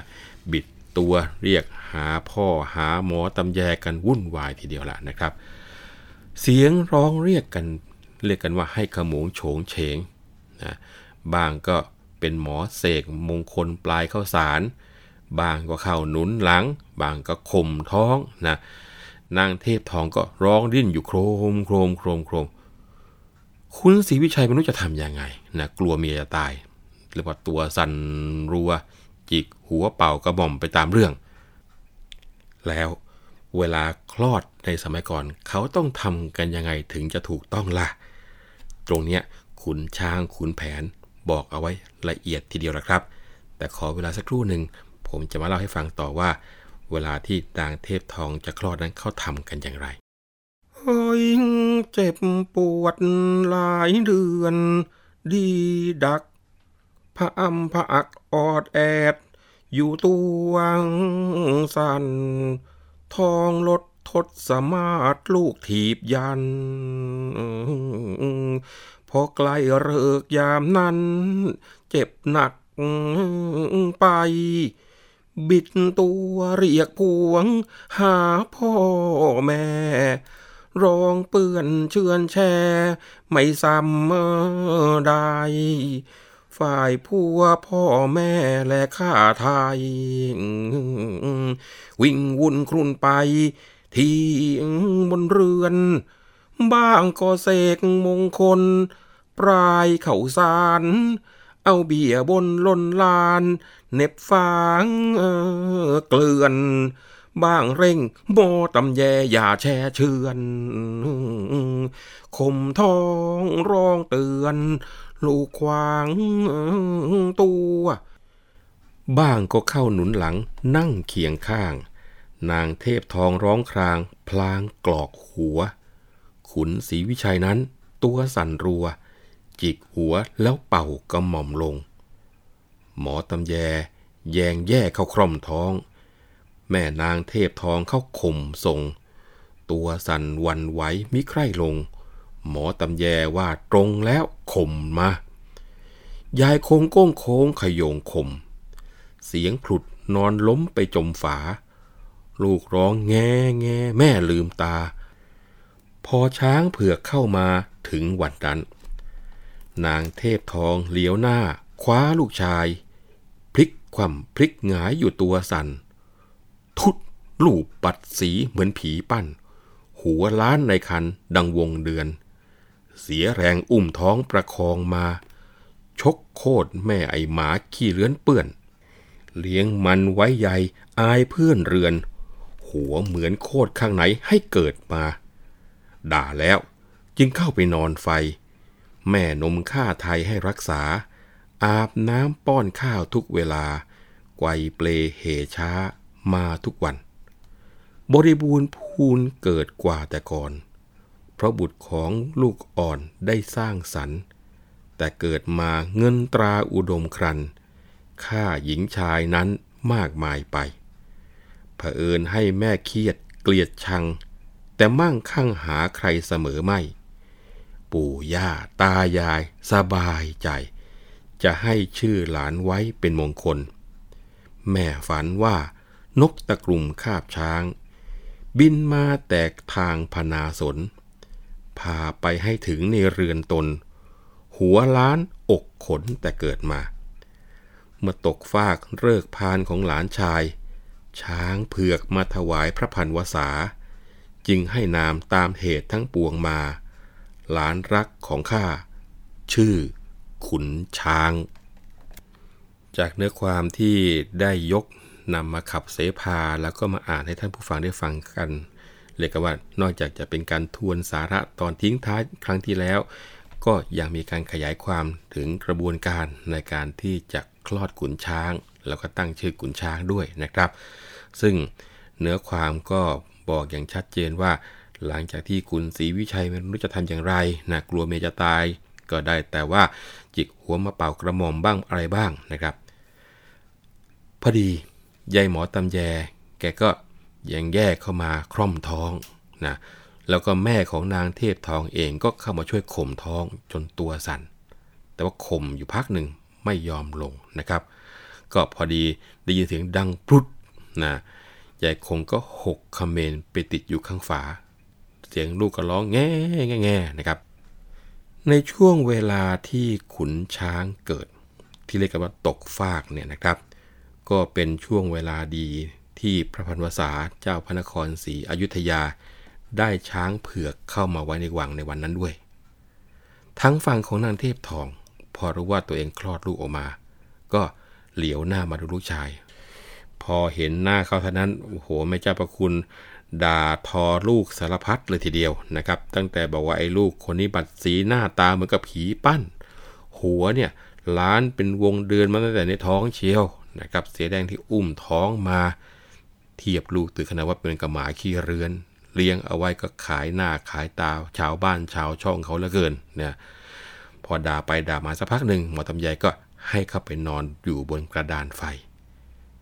บิดตัวเรียกหาพ่อหาหมอตำแยกันวุ่นวายทีเดียวละนะครับ เสียงร้องเรียกกันเรียกกันว่าให้ขมงโฉงเฉงนะบางก็เป็นหมอเสกมงคลปลายข้าวสาร บางก็เข้าหนุนหลัง บางก็ข่มท้องนะนางเทพทองก็ร้องดิ้นอยู่โครมโครมโครมโครมคุณศรีวิชัยไม่รู้จะทำยังไงนะกลัวเมียจะตายเรียกว่าตัวสั่นรัว จิกหัวเป่ากระหม่อมไปตามเรื่อง แล้วเวลาคลอดในสมัยก่อน เขาต้องทำกันยังไงถึงจะถูกต้องล่ะ ตรงเนี้ยขุนช้างขุนแผนบอกเอาไว้ละเอียดทีเดียวละครับ แต่ขอเวลาสักครู่หนึ่ง ผมจะมาเล่าให้ฟังต่อว่า เวลาที่นางเทพทองจะคลอดนั้นเขาทำกันอย่างไรเฮ้ยเจ็บปวดหลายเดือน ดีดักพระอำพระอักออดแอด อยู่ตัวสันทองลดทดสมาร์ทลูกถีบยัน พอใกลเลิกยามนั้น เจ็บหนักไป บิดตัวเรียกพวง หาพ่อแม่ ร้องเปื่อนเชื่อนแช่ ไม่ซ้ำได้ ฝ่ายผัวพ่อแม่และข้าไทย วิ่งวุ่นครุนไป ที่บนเรือน บ้างก็เสกมงคล ปลายเข่าสาร เอาเบียบนล้นลาน เน็บฟางเกลือน บ้างเร่งโมตำแยอย่าแช่เชือนคมทองร้องเตือน ลูกควางตัว บ้างก็เข้าหนุนหลังนั่งเคียงข้าง นางเทพทองร้องคราง พลางกรอกหัว ขุนศรีวิชัยนั้น ตัวสั่นรัว จิกหัวแล้วเป่ากระหม่อมลง หมอตำแย แยงแย่เข้าคร่อมท้อง แม่นางเทพทองเข้าข่มทรง ตัวสั่นวันไหวมิใคร่ลง หมอตำแยว่าตรงแล้วข่มมา ยายโคงโก้งโค้งขยงข่ม เสียงผลุดนอนล้มไปจมฝา ลูกร้องแง่แง่แม่ลืมตา พอช้างเผือกเข้ามาถึงวันนั้นนางเทพทองเหลียวหน้า คว้าลูกชาย คว่ำพลิกหงายอยู่ตัวสัน่น ทุดลูบปัดสีเหมือนผีปั้น หัวล้านในคันดังวงเดือน เสียแรงอุ้มท้องประคองมา ชกโคตรแม่ไอหมาขี้เลื้อนเปื้อน เลี้ยงมันไว้ใหญ่อายเพื่อนเรือน หัวเหมือนโคตรข้างไหนให้เกิดมา ด่าแล้วจึงเข้าไปนอนไฟ แม่นมข้าไทยให้รักษา อาบน้ำป้อนข้าวทุกเวลา ไกวเปลเหช้ามาทุกวัน บริบูรณ์พูนเกิดกว่าแต่ก่อน เพราะบุตรของลูกอ่อนได้สร้างสรรค์แต่เกิดมาเงินตราอุดมครันฆ่าหญิงชายนั้นมากมายไป เผอิญให้แม่เครียดเกลียดชัง แต่มั่งคั่งหาใครเสมอไม่ ปู่ย่าตายายสบายใจ จะให้ชื่อหลานไว้เป็นมงคล แม่ฝันว่านกตะกลุ่มคาบช้าง บินมาแตกทางพนาสน พาไปให้ถึงในเรือนตน หัวล้านอกขนแต่เกิดมาเมื่อตกฟากเลิกพานของหลานชาย ช้างเผือกมาถวายพระพันวษา จึงให้นามตามเหตุทั้งปวงมา หลานรักของข้า ชื่อ ขุนช้าง จากเนื้อความที่ได้ยกนำมาขับเสพาแล้วก็มาอ่านให้ท่านผู้ฟังได้ฟังกันเรียกว่านอกจากจะเป็นการทวนสาระตอนทิ้งท้ายครั้งที่แล้ว ก็ยังมีการขยายความถึงกระบวนการในการที่จะคลอดขุนช้าง แล้วก็ตั้งชื่อขุนช้างด้วยนะครับ ซึ่งเนื้อความก็บอกอย่างชัดเจนว่า หลังจากที่คุณศรีวิชัยไม่รู้จะทำอย่างไรนะกลัวเมียจะตาย ก็ได้แต่ว่าจิกหัวมาเป่ากระหม่อมบ้างอะไรบ้างนะครับ พอดียายหมอตำแย แกก็ยังแย่เข้ามาคร่อมท้องนะแล้วก็แม่ของนางเทพทองเองก็เข้ามาช่วยข่มท้องจนตัวสัน่น แต่ว่าข่มอยู่พักหนึ่งไม่ยอมลงนะครับ ก็พอดีได้ยินเสียงดังพรุดนะยายคงก็หกคเมนไปติดอยู่ข้างฝา เสียงลูกก็ร้องแง่แง่แง่นะครับ ในช่วงเวลาที่ขุนช้างเกิด ที่เรียกกันว่าตกฟากเนี่ยนะครับ ก็เป็นช่วงเวลาดีที่พระพันวษาเจ้าพระนครศรีอยุธยา ได้ช้างเผือกเข้ามาไว้ในวังในวันนั้นด้วย ทั้งฝั่งของนางเทพทอง พอรู้ว่าตัวเองคลอดลูกออกมา ก็เหลียวหน้ามาดูลูกชาย พอเห็นหน้าเขาเท่านั้นโอ้โหแม่เจ้าประคุณ ด่าทอลูกสารพัดเลยทีเดียวนะครับ ตั้งแต่บอกว่าไอ้ลูกคนนี้บัดสีหน้าตาเหมือนกับผีปั้น หัวเนี่ยล้านเป็นวงเดือนมาตั้งแต่ในท้องเชียวนะครับเสียแดงที่อุ้มท้องมา เทียบลูกตือขนาดว่าเป็นกระหมาขี้เรือน เลี้ยงเอาไว้ก็ขายหน้าขายตาชาวบ้านชาวช่องเขาเหลือเกินเนี่ยพอด่าไปด่ามาสักพักหนึ่งหมอตำใหญ่ก็ให้เข้าไปนอนอยู่บนกระดานไฟ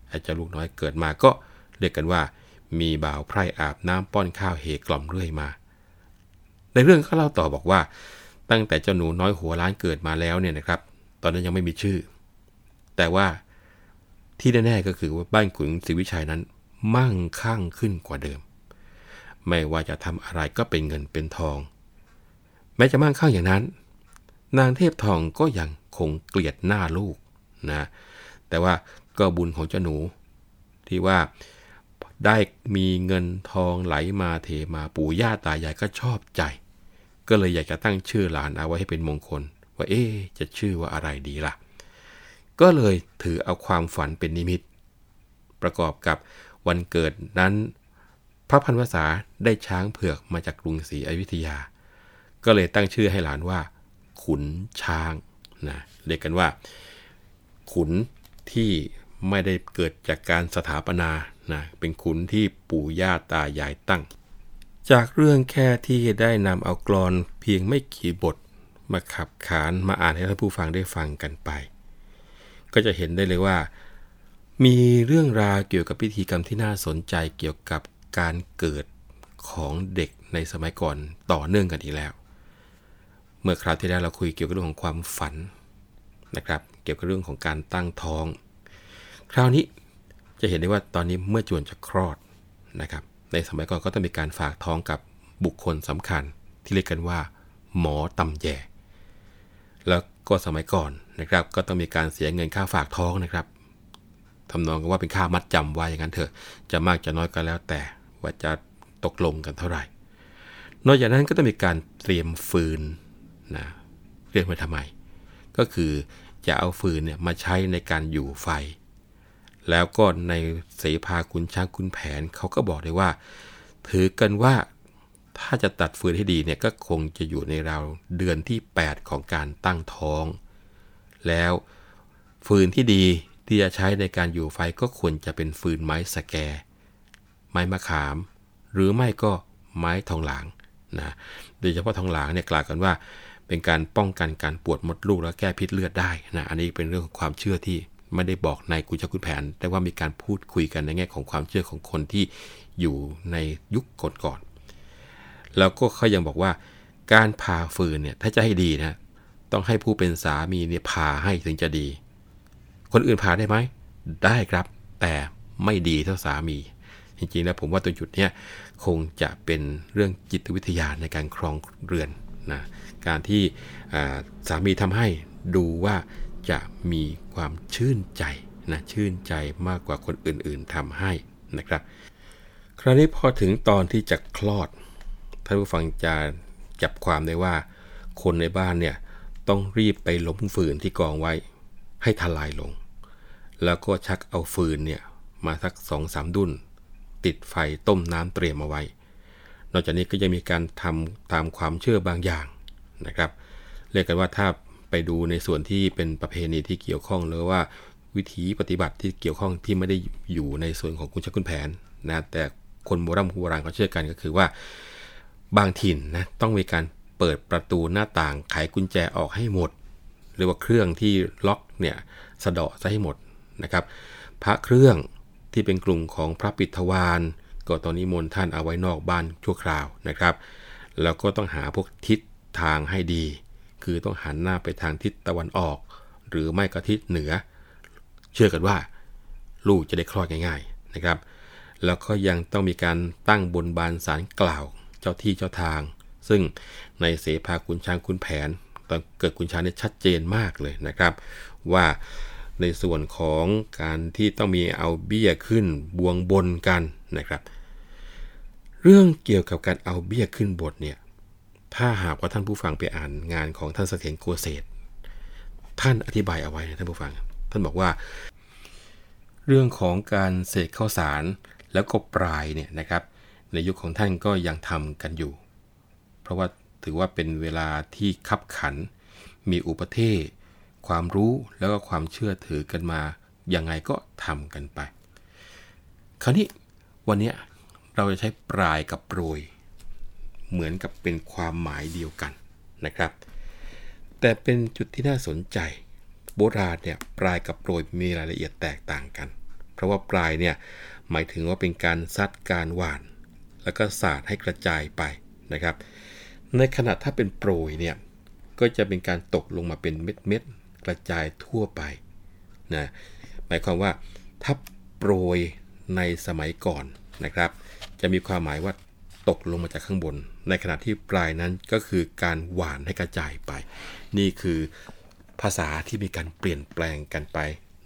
ไอ้เจ้าลูกน้อยเกิดมาก็เรียกกันว่า มีบ่าวไพร่อาบน้ำป้อนข้าวเหกล่อมเรื่อยมา ในเรื่องเขาเล่าต่อบอกว่า ตั้งแต่เจ้าหนูน้อยหัวล้านเกิดมาแล้วเนี่ยนะครับ ตอนนั้นยังไม่มีชื่อ แต่ว่าที่แน่ๆก็คือว่าบ้านขุนศรีวิชัยนั้น มั่งคั่งขึ้นกว่าเดิม ไม่ว่าจะทำอะไรก็เป็นเงินเป็นทอง แม้จะมั่งคั่งอย่างนั้น นางเทพทองก็ยังคงเกลียดหน้าลูกนะแต่ว่าก็บุญของเจ้าหนูที่ว่า ได้มีเงินทองไหลมาเทมาปู่ย่าตายายก็ชอบใจ ก็เลยอยากจะตั้งชื่อหลานเอาไว้ให้เป็นมงคล ว่าเอ๊จะชื่อว่าอะไรดีล่ะ ก็เลยถือเอาความฝันเป็นนิมิต ประกอบกับวันเกิดนั้น พระพันวษาได้ช้างเผือกมาจากกรุงศรีอยุธยา ก็เลยตั้งชื่อให้หลานว่า ขุนช้างนะเรียกกันว่า ขุนที่ไม่ได้เกิดจากการสถาปนา นะเป็นขุนที่ปู่ย่าตายายตั้ง จากเรื่องแค่ที่ได้นำเอากรอนเพียงไม่กี่บท มาขับขานมาอ่านให้ท่านผู้ฟังได้ฟังกันไป ก็จะเห็นได้เลยว่า มีเรื่องราวเกี่ยวกับพิธีกรรมที่น่าสนใจเกี่ยวกับการเกิดของเด็กในสมัยก่อนต่อเนื่องกันอีกแล้ว เมื่อคราวที่แล้วเราคุยเกี่ยวกับเรื่องของความฝันนะครับ เกี่ยวกับเรื่องของการตั้งท้อง คราวนี้ จะเห็นได้ว่าตอนนี้เมื่อจวนจะคลอดนะครับ ในสมัยก่อนก็ต้องมีการฝากท้องกับบุคคลสำคัญ ที่เรียกกันว่า หมอตำแยแล้วก็สมัยก่อนนะครับ ก็ต้องมีการเสียเงินค่าฝากท้องนะครับทำนองกันว่าเป็นค่ามัดจำไว้อย่างนั้นเถอะ จะมากจะน้อยก็แล้วแต่ว่าจะตกลงกันเท่าไหร่ นอกจากนั้นก็ต้องมีการเตรียมฟืนนะเรียกมาทำไม ก็คือจะเอาฟืนเนี่ยมาใช้ในการอยู่ไฟ แล้วก็ในเสภาคุณช้างคุณแผนเขาก็บอกเลยว่า ถือกันว่าถ้าจะตัดฟืนให้ดีเนี่ยก็คงจะอยู่ในราวเดือนที่ 8 ของการตั้งท้อง แล้วฟืนที่ดีที่จะใช้ในการอยู่ไฟก็ควรจะเป็นฟืนไม้สแก ไม้มะขาม หรือไม่ก็ไม้ทองหลางนะโดยเฉพาะทองหลางเนี่ยกล่าวกันว่า เป็นการป้องกันการปวดมดลูกและแก้พิษเลือดได้นะอันนี้เป็นเรื่องของความเชื่อที่ ไม่ได้บอกในกุจคุณแผน แต่ว่ามีการพูดคุยกันในแง่ของความเชื่อของคนที่อยู่ในยุคก่อนๆแล้วก็เขายังบอกว่า การผ่าฟืนเนี่ยถ้าจะให้ดีนะต้องให้ผู้เป็นสามีเนี่ยผ่าให้ถึงจะดี คนอื่นผ่าได้ไหม ได้ครับ แต่ไม่ดีเท่าสามี จริงๆแล้วผมว่าตัวจุดเนี้ยคงจะเป็นเรื่องจิตวิทยาในการครองเรือนนะ การที่สามีทำให้ดูว่าจะมี ความชื่นใจนะชื่นใจมากกว่าคนอื่นๆทำให้นะครับ คราวนี้พอถึงตอนที่จะคลอดท่านผู้ฟังจะจับความได้ว่า คนในบ้านเนี่ยต้องรีบไปล้มฟืนที่กองไว้ ให้ทลายลง แล้วก็ชักเอาฟืนเนี่ยมาสักสองสามดุนติดไฟต้มน้ำเตรียมเอาไว้ นอกจากนี้ก็ยังมีการทำตามความเชื่อบางอย่างนะครับ เรียกกันว่าถ้า ไปดูในส่วนที่เป็นประเพณีที่เกี่ยวข้องหรือว่าวิธีปฏิบัติที่เกี่ยวข้องที่ไม่ได้อยู่ในส่วนของคุณชักคุณแผนนะแต่คนโบราณโบราณเขาเชื่อกันก็คือว่าบางถิ่นนะต้องมีการเปิดประตูหน้าต่างไขกุญแจออกให้หมด หรือว่าเครื่องที่ล็อกเนี่ยสะเดาะซะให้หมดนะครับ พระเครื่องที่เป็นกลุ่มของพระปิทวารก็ตอนนี้มนท่านเอาไว้นอกบ้านชั่วคราวนะครับ แล้วก็ต้องหาพวกทิศทางให้ดี คือต้องหันหน้าไปทางทิศตะวันออก หรือไม่ก็ทิศเหนือ เชื่อกันว่า ลูกจะได้คลอดง่าย ๆนะครับ แล้วก็ยังต้องมีการตั้งบนบานสารกล่าวเจ้าที่เจ้าทาง ซึ่งในเสภาคุณช้างคุณแผนตอนเกิดคุณช้างเนี่ยชัดเจนมากเลยนะครับ ว่าในส่วนของการที่ต้องมีเอาเบี้ยขึ้นบวงบนกันนะครับ เรื่องเกี่ยวกับการเอาเบี้ยขึ้นบทเนี่ย ถ้าหากว่าท่านผู้ฟังไปอ่านงานของท่านเสถียรโกเศษท่านอธิบายเอาไว้นะท่านผู้ฟัง ท่านบอกว่า เรื่องของการเสกข้าวสารแล้วก็ปลายเนี่ยนะครับ ในยุคของท่านก็ยังทำกันอยู่ เพราะว่าถือว่าเป็นเวลาที่คับขัน มีอุปเทศความรู้แล้วก็ความเชื่อถือกันมายังไงก็ทำกันไป คราวนี้วันนี้เราจะใช้ปลายกับโปรย เหมือนกับเป็นความหมายเดียวกันนะครับ แต่เป็นจุดที่น่าสนใจ โบราณเนี่ยปลายกับโปรยมีรายละเอียดแตกต่างกัน เพราะว่าปลายเนี่ยหมายถึงว่าเป็นการซัดการหวาน แล้วก็สาดให้กระจายไปนะครับ ในขณะถ้าเป็นโปรยเนี่ยก็จะเป็นการตกลงมาเป็นเม็ดๆกระจายทั่วไปนะหมายความว่าถ้าโปรยในสมัยก่อนนะครับ จะมีความหมายว่า ตกลงมาจากข้างบน ในขณะที่ปลายนั้นก็คือการหวานให้กระจายไป นี่คือภาษาที่มีการเปลี่ยนแปลงกันไป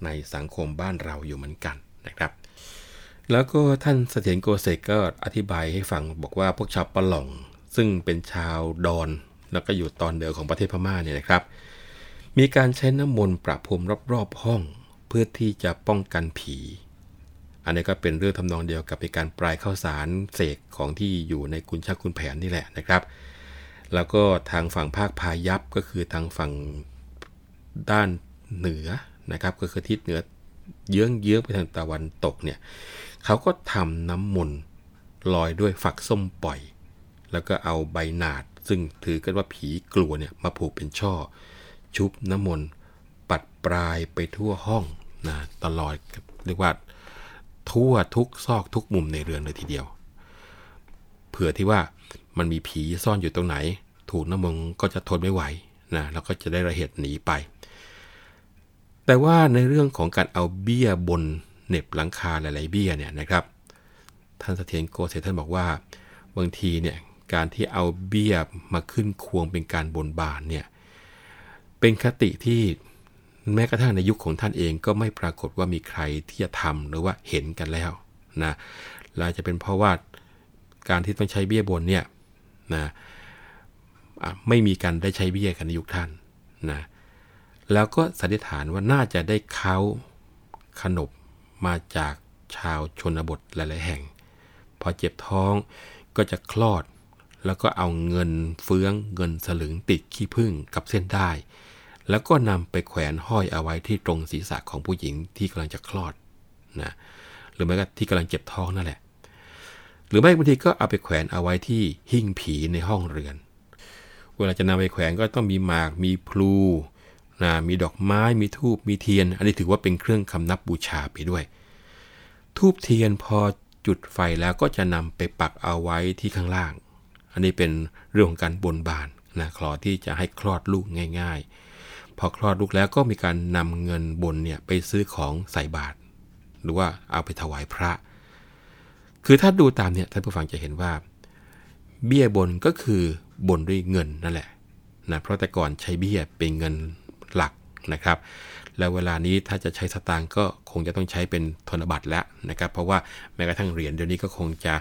ในสังคมบ้านเราอยู่เหมือนกันนะครับ แล้วก็ท่านเสถียรโกเซกก็อธิบายให้ฟังบอกว่าพวกชาวปะหล่อง ซึ่งเป็นชาวดอน แล้วก็อยู่ตอนเหนือของประเทศพม่าเนี่ยนะครับ มีการใช้น้ำมนต์ประพรมรอบๆห้อง เพื่อที่จะป้องกันผี อันนี้ก็เป็นเรื่องทำนองเดียวกับในการปลายข้าวสารเสกของที่อยู่ในกุญชักคุณแผนนี่แหละนะครับ แล้วก็ทางฝั่งภาคพายัพก็คือทางฝั่งด้านเหนือนะครับก็คือทิศเหนือเยื้องเยื้องไปทางตะวันตกเนี่ยเขาก็ทำน้ำมนต์ลอยด้วยฝักส้มปล่อย แล้วก็เอาใบหนาด ซึ่งถือกันว่าผีกลัวเนี่ยมาผูกเป็นช่อ ชุบน้ำมนต์ปัดปลายไปทั่วห้องนะตลอดเรียกว่า ทั่วทุกซอกทุกมุมในเรือนเลยทีเดียว เผื่อที่ว่ามันมีผีซ่อนอยู่ตรงไหน ถูกน้ำมนต์ก็จะทนไม่ไหวนะแล้วก็จะได้ระเหตุหนีไป แต่ว่าในเรื่องของการเอาเบี้ยบนเน็บหลังคาหลาย ๆ เบี้ยเนี่ยนะครับ ท่านเสถียรโกเสท่านบอกว่าบางทีเนี่ยการที่เอาเบี้ยมาขึ้นควงเป็นการบนบานเนี่ยเป็นคติที่ แม้กระทั่งในยุคของท่านเองก็ไม่ปรากฏว่ามีใครที่จะทำหรือว่าเห็นกันแล้วนะเราจะเป็นเพราะว่าการที่ต้องใช้เบี้ยบนเนี่ยนะไม่มีการได้ใช้เบี้ยกันในยุคท่านนะแล้วก็สันนิษฐานว่าน่าจะได้เขาขนบมาจากชาวชนบทหลาย ๆ แห่ง พอเจ็บท้องก็จะคลอด แล้วก็เอาเงินเฟื้องเงินสลึงติดขี้ผึ้งกับเส้นได้ แล้วก็นำไปแขวนห้อยเอาไว้ที่ตรงศีรษะของผู้หญิงที่กำลังจะคลอดนะหรือแม้กระทั่งที่กำลังเจ็บท้องนั่นแหละ หรือไม่บางทีก็เอาไปแขวนเอาไว้ที่หิ้งผีในห้องเรือน เวลาจะนำไปแขวนก็ต้องมีหมากมีพลูนะมีดอกไม้มีทูบมีเทียน อันนี้ถือว่าเป็นเครื่องคำนับบูชาไปด้วย ทูบเทียนพอจุดไฟแล้วก็จะนำไปปักเอาไว้ที่ข้างล่าง อันนี้เป็นเรื่องของการบนบานนะคลอที่จะให้คลอดลูกง่ายๆ อคลอดลูกแล้วก็มีการนำเงินบนเนี่ยไปซื้อของใส่บาตรหรือว่าเอาไปถวายพระ คือถ้าดูตามเนี่ยท่านผู้ฟังจะเห็นว่า เบี้ยบนก็คือบนด้วยเงินนั่นแหละนะเพราะแต่ก่อนใช้เบี้ยเป็นเงินหลักนะครับ แล้วเวลานี้ถ้าจะใช้สตางค์ก็คงจะต้องใช้เป็นธนบัตรแล้วนะครับ เพราะว่าแม้กระทั่งเหรียญเดี๋ยวนี้ก็คงจะ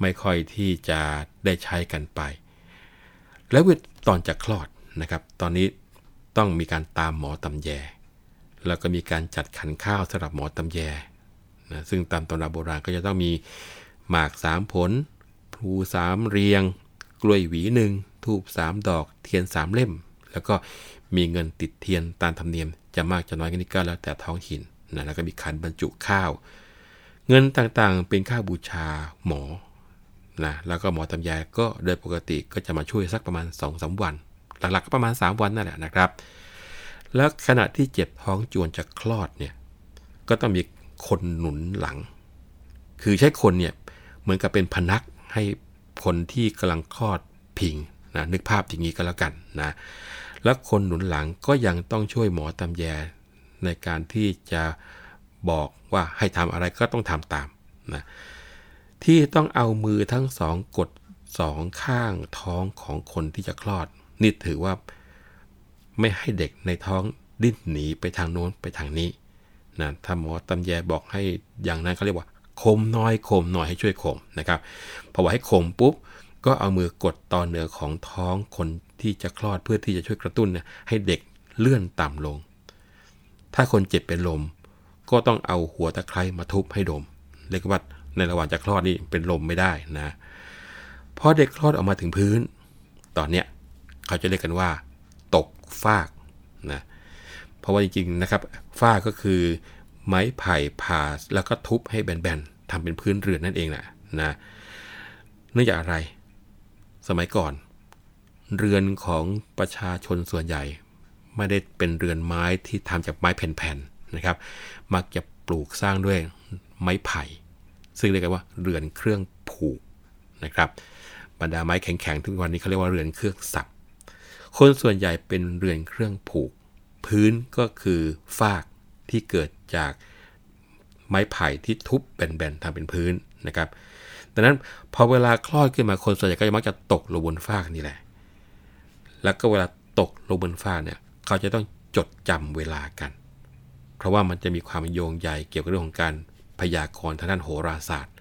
ไม่ค่อยที่จะได้ใช้กันไป แล้วตอนจะคลอดนะครับ ตอนนี้ ต้องมีการตามหมอตำแย แล้วก็มีการจัดขันข้าวสำหรับหมอตำแยนะซึ่งตามตำราโบราณก็จะต้องมีหมากสามผลพลูสามเรียง กล้วยหวีหนึ่งทูบสามดอกเทียนสามเล่ม แล้วก็มีเงินติดเทียนตามธรรมเนียม จะมากจะน้อยกันนี่ก็แล้วแต่ท้องถิ่นนะแล้วก็มีขันบรรจุข้าว เงินต่างๆเป็นค่าบูชาหมอนะแล้วก็หมอตำยาก็โดยปกติก็จะมาช่วยสักประมาณ2อส วันหลักก็ประมาณ 3 วันนั่นแหละนะครับ แล้วขณะที่เจ็บท้องจวนจะคลอดเนี่ยก็ต้องมีคนหนุนหลัง คือใช้คนเนี่ยเหมือนกับเป็นพนักให้คนที่กำลังคลอดพิงนะนึกภาพอย่างนี้ก็แล้วกันนะและคนหนุนหลังก็ยังต้องช่วยหมอตำแยในการที่จะบอกว่าให้ทำอะไรก็ต้องทำตามนะที่ต้องเอามือทั้งสองกดสองข้างท้องของคนที่จะคลอด นี่ถือว่าไม่ให้เด็กในท้องดิ้นหนีไปทางโน้นไปทางนี้นะถ้าหมอตำแยบอกให้อย่างนั้นเขาเรียกว่าคมน้อยคมน้อยให้ช่วยคมนะครับพอว่าให้คมปุ๊บก็เอามือกดตอนเหนือของท้องคนที่จะคลอดเพื่อที่จะช่วยกระตุ้นเนี่ยให้เด็กเลื่อนต่ำลง ถ้าคนเจ็บเป็นลม ก็ต้องเอาหัวตะไคร้มาทุบให้ดมเรียกว่าในระหว่างจะคลอดนี่เป็นลมไม่ได้นะพอเด็กคลอดออกมาถึงพื้น ตอนเนี้ย เขาจะเรียกกันว่า ตกฟากนะเพราะว่าจริงๆนะครับฟากก็คือไม้ไผ่ผ่าแล้วก็ทุบให้แบนๆทำเป็นพื้นเรือนนั่นเองแหละนะเนื่องจากอะไร สมัยก่อน เรือนของประชาชนส่วนใหญ่ ไม่ได้เป็นเรือนไม้ที่ทำจากไม้แผ่นๆนะครับ มักจะปลูกสร้างด้วยไม้ไผ่ ซึ่งเรียกกันว่าเรือนเครื่องผูกนะครับ บรรดาไม้แข็งๆทุกวันนี้เขาเรียกว่าเรือนเครื่องสับ คนส่วนใหญ่เป็นเรือนเครื่องผูก พื้นก็คือฟากที่เกิดจากไม้ไผ่ที่ทุบแบนๆทำเป็นพื้นนะครับดังนั้นพอเวลาคลอดขึ้นมาคนส่วนใหญ่ก็มักจะตกลงบนฟากนี่แหละ แล้วก็เวลาตกลงบนฟากเนี่ยเขาจะต้องจดจำเวลากัน เพราะว่ามันจะมีความโยงใยเกี่ยวกับเรื่องของการพยากรณ์ทางด้านโหราศาสตร์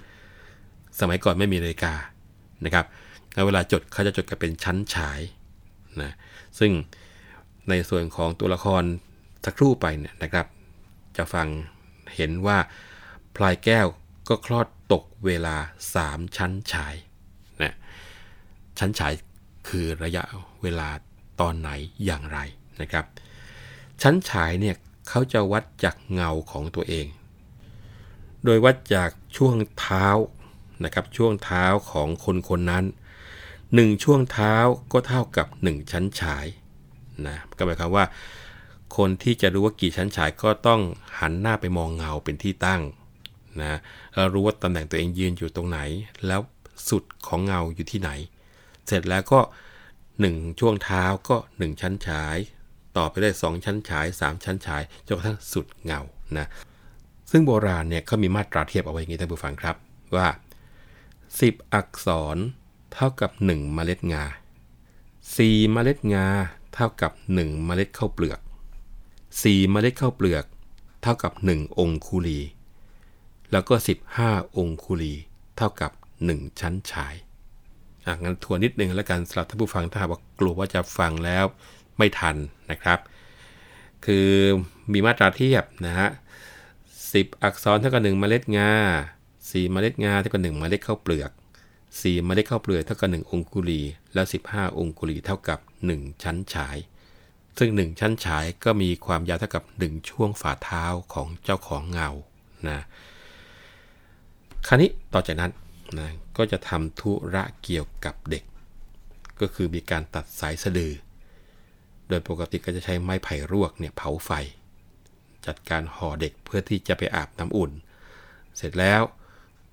สมัยก่อนไม่มีนาฬิกานะครับเวลาจดเขาจะจดกันเป็นชั้นฉาย นะซึ่งในส่วนของตัวละครสักครู่ไปเนี่ยนะครับ จะฟังเห็นว่าพลายแก้วก็คลอดตกเวลา 3 ชั้นฉายนะชั้นฉายคือระยะเวลาตอนไหนอย่างไรนะครับ ชั้นฉายเนี่ยเขาจะวัดจากเงาของตัวเอง โดยวัดจากช่วงเท้านะครับช่วงเท้าของคนคนนั้น หนึ่งช่วงเท้าก็เท่ากับ 1 ชั้นฉายนะก็หมายความว่า คนที่จะรู้ว่ากี่ชั้นฉายก็ต้องหันหน้าไปมองเงาเป็นที่ตั้งนะรู้ว่าตำแหน่งตัวเองยืนอยู่ตรงไหน แล้วสุดของเงาอยู่ที่ไหน เสร็จแล้วก็ 1 ช่วงเท้าก็ 1 ชั้นฉาย ต่อไปได้2ชั้นฉาย 3 ชั้นฉายจนกระทั่งสุดเงานะซึ่งโบราณเนี่ยเขามีมาตราเทียบเอาไว้อย่างนี้ท่านผู้ฟังครับว่า 10 อักษร เท่ากับ 1 เมล็ดงา 4 เมล็ดงา เท่ากับ 1 เมล็ดข้าวเปลือก 4 เมล็ดข้าวเปลือก เท่ากับ 1 องคุลี แล้วก็ 15 องคุลี เท่ากับ 1 ชั้นฉายอะงั้นทวนนิดนึงแล้วกันสำหรับท่านผู้ฟังถ้าหากว่ากลัวว่าจะฟังแล้วไม่ทันนะครับ คือมีมาตราเทียบนะฮะ10 อักษรเท่ากับ 1 เมล็ดงา 4 เมล็ดงาเท่ากับ 1 เมล็ดข้าวเปลือก 4เมล็ดข้าวเปลือกเท่ากับ 1 องคุลีแล้ว15 องคุลีเท่ากับ 1 ชั้นฉาย ซึ่ง 1 ชั้นฉายก็มีความยาวเท่ากับ 1 ช่วงฝ่าเท้าของเจ้าของเงานะคราวนี้ต่อจากนั้นนะก็จะทำธุระเกี่ยวกับเด็ก ก็คือมีการตัดสายสะดือ โดยปกติก็จะใช้ไม้ไผ่รวกเนี่ยเผาไฟ จัดการห่อเด็กเพื่อที่จะไปอาบน้ำอุ่น เสร็จแล้ว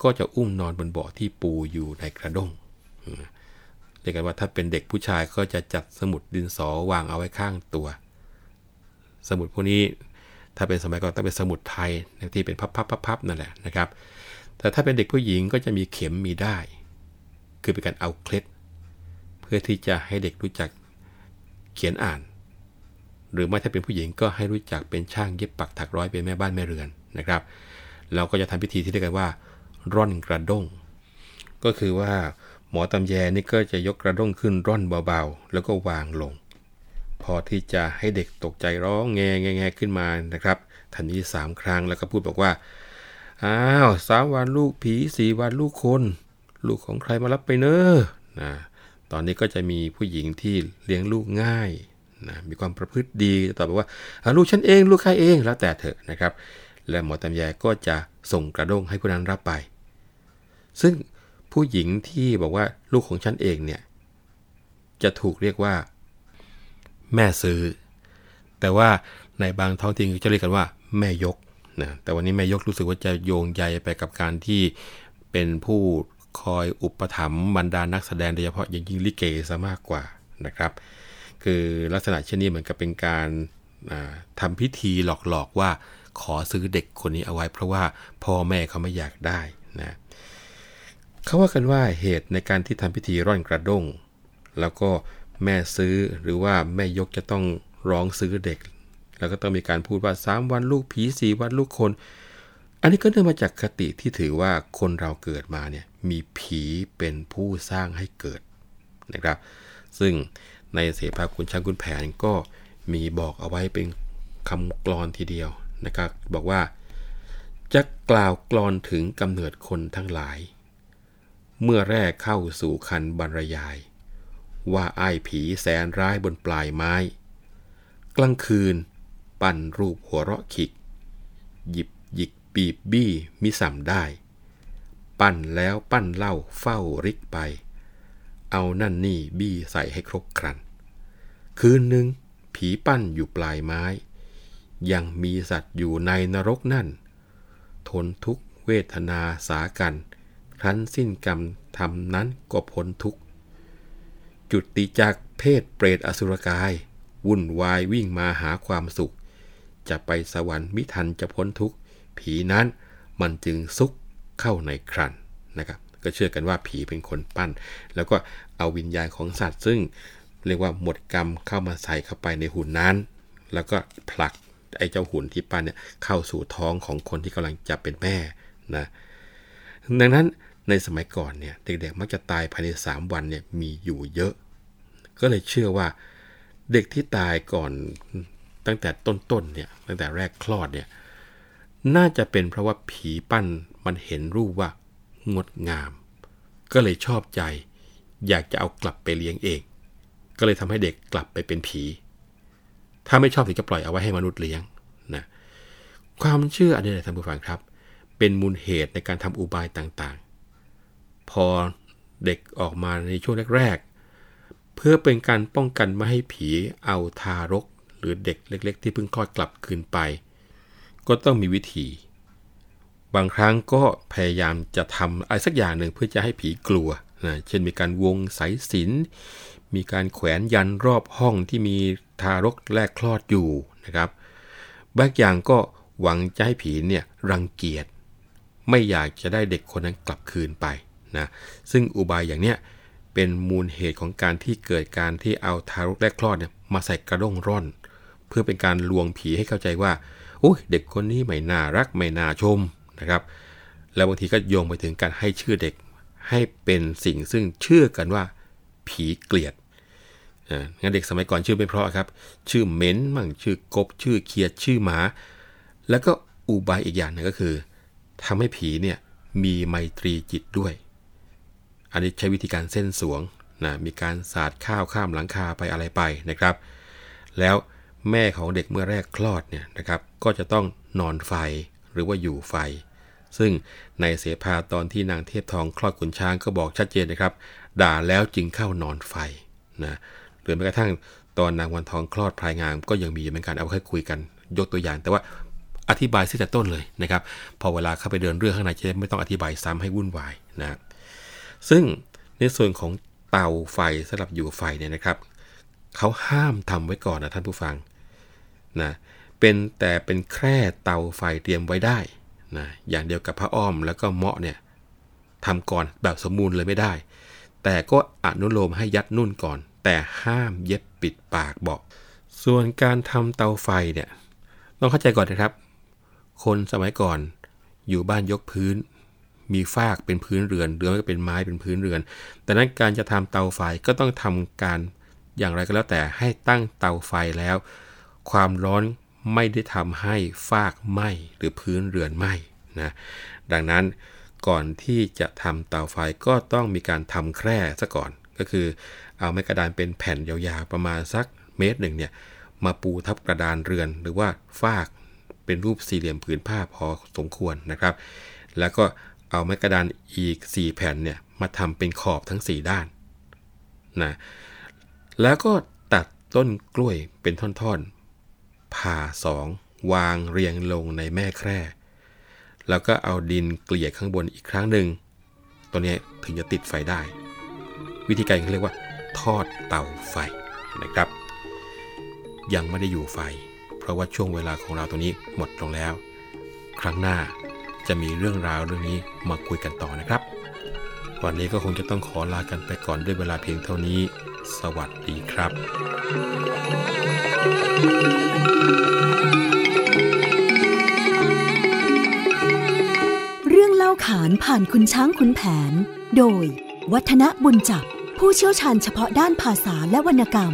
ก็จะอุ้มนอนบนเบาะที่ปูอยู่ในกระด้งเรียกกันว่าถ้าเป็นเด็กผู้ชายก็จะจัดสมุดดินสอวางเอาไว้ข้างตัว สมุดพวกนี้ถ้าเป็นสมัยก่อนต้องเป็นสมุดไทยที่เป็นพับๆๆนั่นแหละนะครับ แต่ถ้าเป็นเด็กผู้หญิงก็จะมีเข็มมีได้ คือเป็นการเอาเคล็ด เพื่อที่จะให้เด็กรู้จักเขียนอ่าน หรือไม่ถ้าเป็นผู้หญิงก็ให้รู้จักเป็นช่างเย็บปักถักร้อยเป็นแม่บ้านแม่เรือนนะครับ เราก็จะทำพิธีที่เรียกกันว่า ร่อนกระด้ง ก็คือว่าหมอตำแยนี่ก็จะยกกระด้งขึ้นร่อนเบาๆ แล้วก็วางลง พอที่จะให้เด็กตกใจร้องแงแงแงขึ้นมานะครับทันทีสามครั้งแล้วก็พูดบอกว่าอ้าวสามวันลูกผีสี่วันลูกคน ลูกของใครมารับไปเนอะนะตอนนี้ก็จะมีผู้หญิงที่เลี้ยงลูกง่ายนะมีความประพฤติดีจะตอบว่าลูกฉันเองลูกใครเองแล้วแต่เถอะนะครับ และหมอตำแยก็จะส่งกระด้งให้ผู้นั้นรับไป ซึ่งผู้หญิงที่บอกว่าลูกของฉันเองเนี่ย จะถูกเรียกว่า แม่ซื้อ แต่ว่าในบางท้องถิ่นจะเรียกกันว่า แม่ยกนะแต่วันนี้แม่ยกรู้สึกว่าจะโยงใยไปกับการที่เป็นผู้คอยอุปถัมภ์บรรดานักแสดงโดยเฉพาะอย่างยิ่งลิเกซะมากกว่านะครับ คือลักษณะเช่นนี้เหมือนกับเป็นการทำพิธีหลอกๆว่าขอซื้อเด็กคนนี้เอาไว้ เพราะว่าพ่อแม่เขาไม่อยากได้นะ เขาว่ากันว่าเหตุในการที่ทำพิธีร่อนกระด้ง แล้วก็แม่ซื้อหรือว่าแม่ยกจะต้องร้องซื้อเด็ก แล้วก็ต้องมีการพูดว่า 3 วันลูกผีสี่วันลูกคน อันนี้ก็เนื่องมาจากคติที่ถือว่าคนเราเกิดมาเนี่ยมีผีเป็นผู้สร้างให้เกิดนะครับ ซึ่งในเสภาคุณช่างคุณแผนก็มีบอกเอาไว้เป็นคำกรอนทีเดียวนะครับ บอกว่าจะกล่าวกลอนถึงกำเนิดคนทั้งหลาย เมื่อแรกเข้าสู่คันบรรยาย ว่าไอ้ผีแสนร้ายบนปลายไม้ กลางคืน ปั่นรูปหัวเราะขิก หยิบหยิกปีบบี้มิสัมได้ ปั้นแล้วปั้นเล่าเฝ้าริกไป เอานั่นนี่บี้ใส่ให้ครบครัน คืนหนึ่งผีปั้นอยู่ปลายไม้ ยังมีสัตว์อยู่ในนรกนั่น ทนทุกเวทนาสากัน ครั้นสิ้นกรรมทำนั้นก็พ้นทุกข์จุดติจากเพศเปรตอสุรกาย วุ่นวายวิ่งมาหาความสุข จะไปสวรรค์มิทันจะพ้นทุกข์ผีนั้นมันจึงซุกเข้าในครันนะครับก็เชื่อกันว่าผีเป็นคนปั้น แล้วก็เอาวิญญาณของสัตว์ ซึ่งเรียกว่าหมดกรรมเข้ามาใส่เข้าไปในหุ่นนั้น แล้วก็ผลักไอ้เจ้าหุ่นที่ปั้นเนี่ยเข้าสู่ท้องของคนที่กำลังจะเป็นแม่นะดังนั้น ในสมัยก่อนเนี่ยเด็กๆมักจะตายภายใน 3 วันเนี่ยมีอยู่เยอะ ก็เลยเชื่อว่าเด็กที่ตายก่อนตั้งแต่ต้นๆเนี่ยตั้งแต่แรกคลอดเนี่ยน่าจะเป็นเพราะว่าผีปั้นมันเห็นรูปว่างดงาม ก็เลยชอบใจ อยากจะเอากลับไปเลี้ยงเอง ก็เลยทำให้เด็กกลับไปเป็นผี ถ้าไม่ชอบถึงจะปล่อยเอาไว้ให้มนุษย์เลี้ยงนะความเชื่ออันนี้ท่านผู้ฟังครับ เป็นมูลเหตุในการทำอุบายต่าง พอเด็กออกมาในช่วงแรกๆ เพื่อเป็นการป้องกันไม่ให้ผีเอาทารก หรือเด็กเล็ก ๆ ที่เพิ่งคลอดกลับคืนไป ก็ต้องมีวิธี บางครั้งก็พยายามจะทำอะไรสักอย่างหนึ่งเพื่อจะให้ผีกลัวนะเช่นมีการวงสายสินมีการแขวนยันรอบห้องที่มีทารกแรกคลอดอยู่นะครับบางอย่างก็หวังจะให้ผีเนี่ยรังเกียจไม่อยากจะได้เด็กคนนั้นกลับคืนไป นะซึ่งอุบายอย่างเนี้ยเป็นมูลเหตุของการที่เกิดการที่เอาทารกแรกคลอดเนี่ยมาใส่กระด้งร่อน เพื่อเป็นการลวงผีให้เข้าใจว่าโอ้ยเด็กคนนี้ไม่น่ารักไม่น่าชมนะครับแล้วบางทีก็โยงไปถึงการให้ชื่อเด็กให้เป็นสิ่งซึ่งเชื่อกันว่าผีเกลียดงั้นเด็กสมัยก่อนชื่อไม่เพราะครับ ชื่อเม้นมั่งชื่อกบชื่อเคียดชื่อหมา แล้วก็อุบายอีกอย่างหนึ่งก็คือทำให้ผีเนี่ยมีไมตรีจิตด้วย อันนี้ใช้วิธีการเส้นสวงนะมีการสาดข้าวข้ามหลังคาไปอะไรไปนะครับ แล้วแม่ของเด็กเมื่อแรกคลอดเนี่ยนะครับก็จะต้องนอนไฟหรือว่าอยู่ไฟ ซึ่งในเสภาตอนที่นางเทพทองคลอดขุนช้างก็บอกชัดเจนนะครับ ด่าแล้วจึงเข้านอนไฟนะหรือแม้กระทั่งตอนนางวันทองคลอดพลายงามก็ยังมีเหมือนกันเอาค่อยคุยกัน ยกตัวอย่าง แต่ว่าอธิบายเสียแต่ต้นเลยนะครับ พอเวลาเข้าไปเดินเรื่องข้างในจะไม่ต้องอธิบายซ้ำให้วุ่นวายนะ ซึ่งในส่วนของเตาไฟสำหรับอยู่ไฟเนี่ยนะครับเขาห้ามทำไว้ก่อนนะท่านผู้ฟังนะเป็นแต่เป็นแค่เตาไฟเตรียมไว้ได้นะอย่างเดียวกับพระอ้อมแล้วก็เมาะเนี่ยทำก่อนแบบสมบูรณ์เลยไม่ได้ แต่ก็อนุโลมให้ยัดนุ่นก่อน แต่ห้ามเย็บปิดปากบอกส่วนการทำเตาไฟเนี่ยต้องเข้าใจก่อนนะครับ คนสมัยก่อนอยู่บ้านยกพื้น มีฟากเป็นพื้นเรือนหรือไม่ก็เป็นไม้เป็นพื้นเรือน แต่นั้นการจะทำเตาไฟก็ต้องทำการอย่างไรก็แล้วแต่ให้ตั้งเตาไฟแล้ว ความร้อนไม่ได้ทำให้ฟากไหม้หรือพื้นเรือนไหม้นะดังนั้นก่อนที่จะทำเตาไฟก็ต้องมีการทำแคร่ซะก่อน ก็คือเอาไม้กระดานเป็นแผ่นยาวๆประมาณสักเมตรหนึ่งเนี่ยมาปูทับกระดานเรือนหรือว่าฟากเป็นรูปสี่เหลี่ยมผืนผ้าพอสมควรนะครับ แล้วก็ เอาไม้กระดานอีก 4 แผ่นเนี่ยมาทำเป็นขอบทั้ง 4 ด้านนะแล้วก็ตัดต้นกล้วยเป็นท่อนๆ ผ่าสองวางเรียงลงในแม่แคร่ แล้วก็เอาดินเกลี่ยข้างบนอีกครั้งหนึ่งตัวนี้ถึงจะติดไฟได้ วิธีการเขาเรียกว่า ทอดเตาไฟนะครับ ยังไม่ได้อยู่ไฟ เพราะว่าช่วงเวลาของเราตรงนี้หมดลงแล้ว ครั้งหน้า จะมีเรื่องราวเรื่องนี้มาคุยกันต่อนะครับ วันนี้ก็คงจะต้องขอลากันไปก่อนด้วยเวลาเพียงเท่านี้ สวัสดีครับ เรื่องเล่าขานผ่านคุณช้างคุณแผน โดย วัฒนบุญจับผู้เชี่ยวชาญเฉพาะด้านภาษาและวรรณกรรม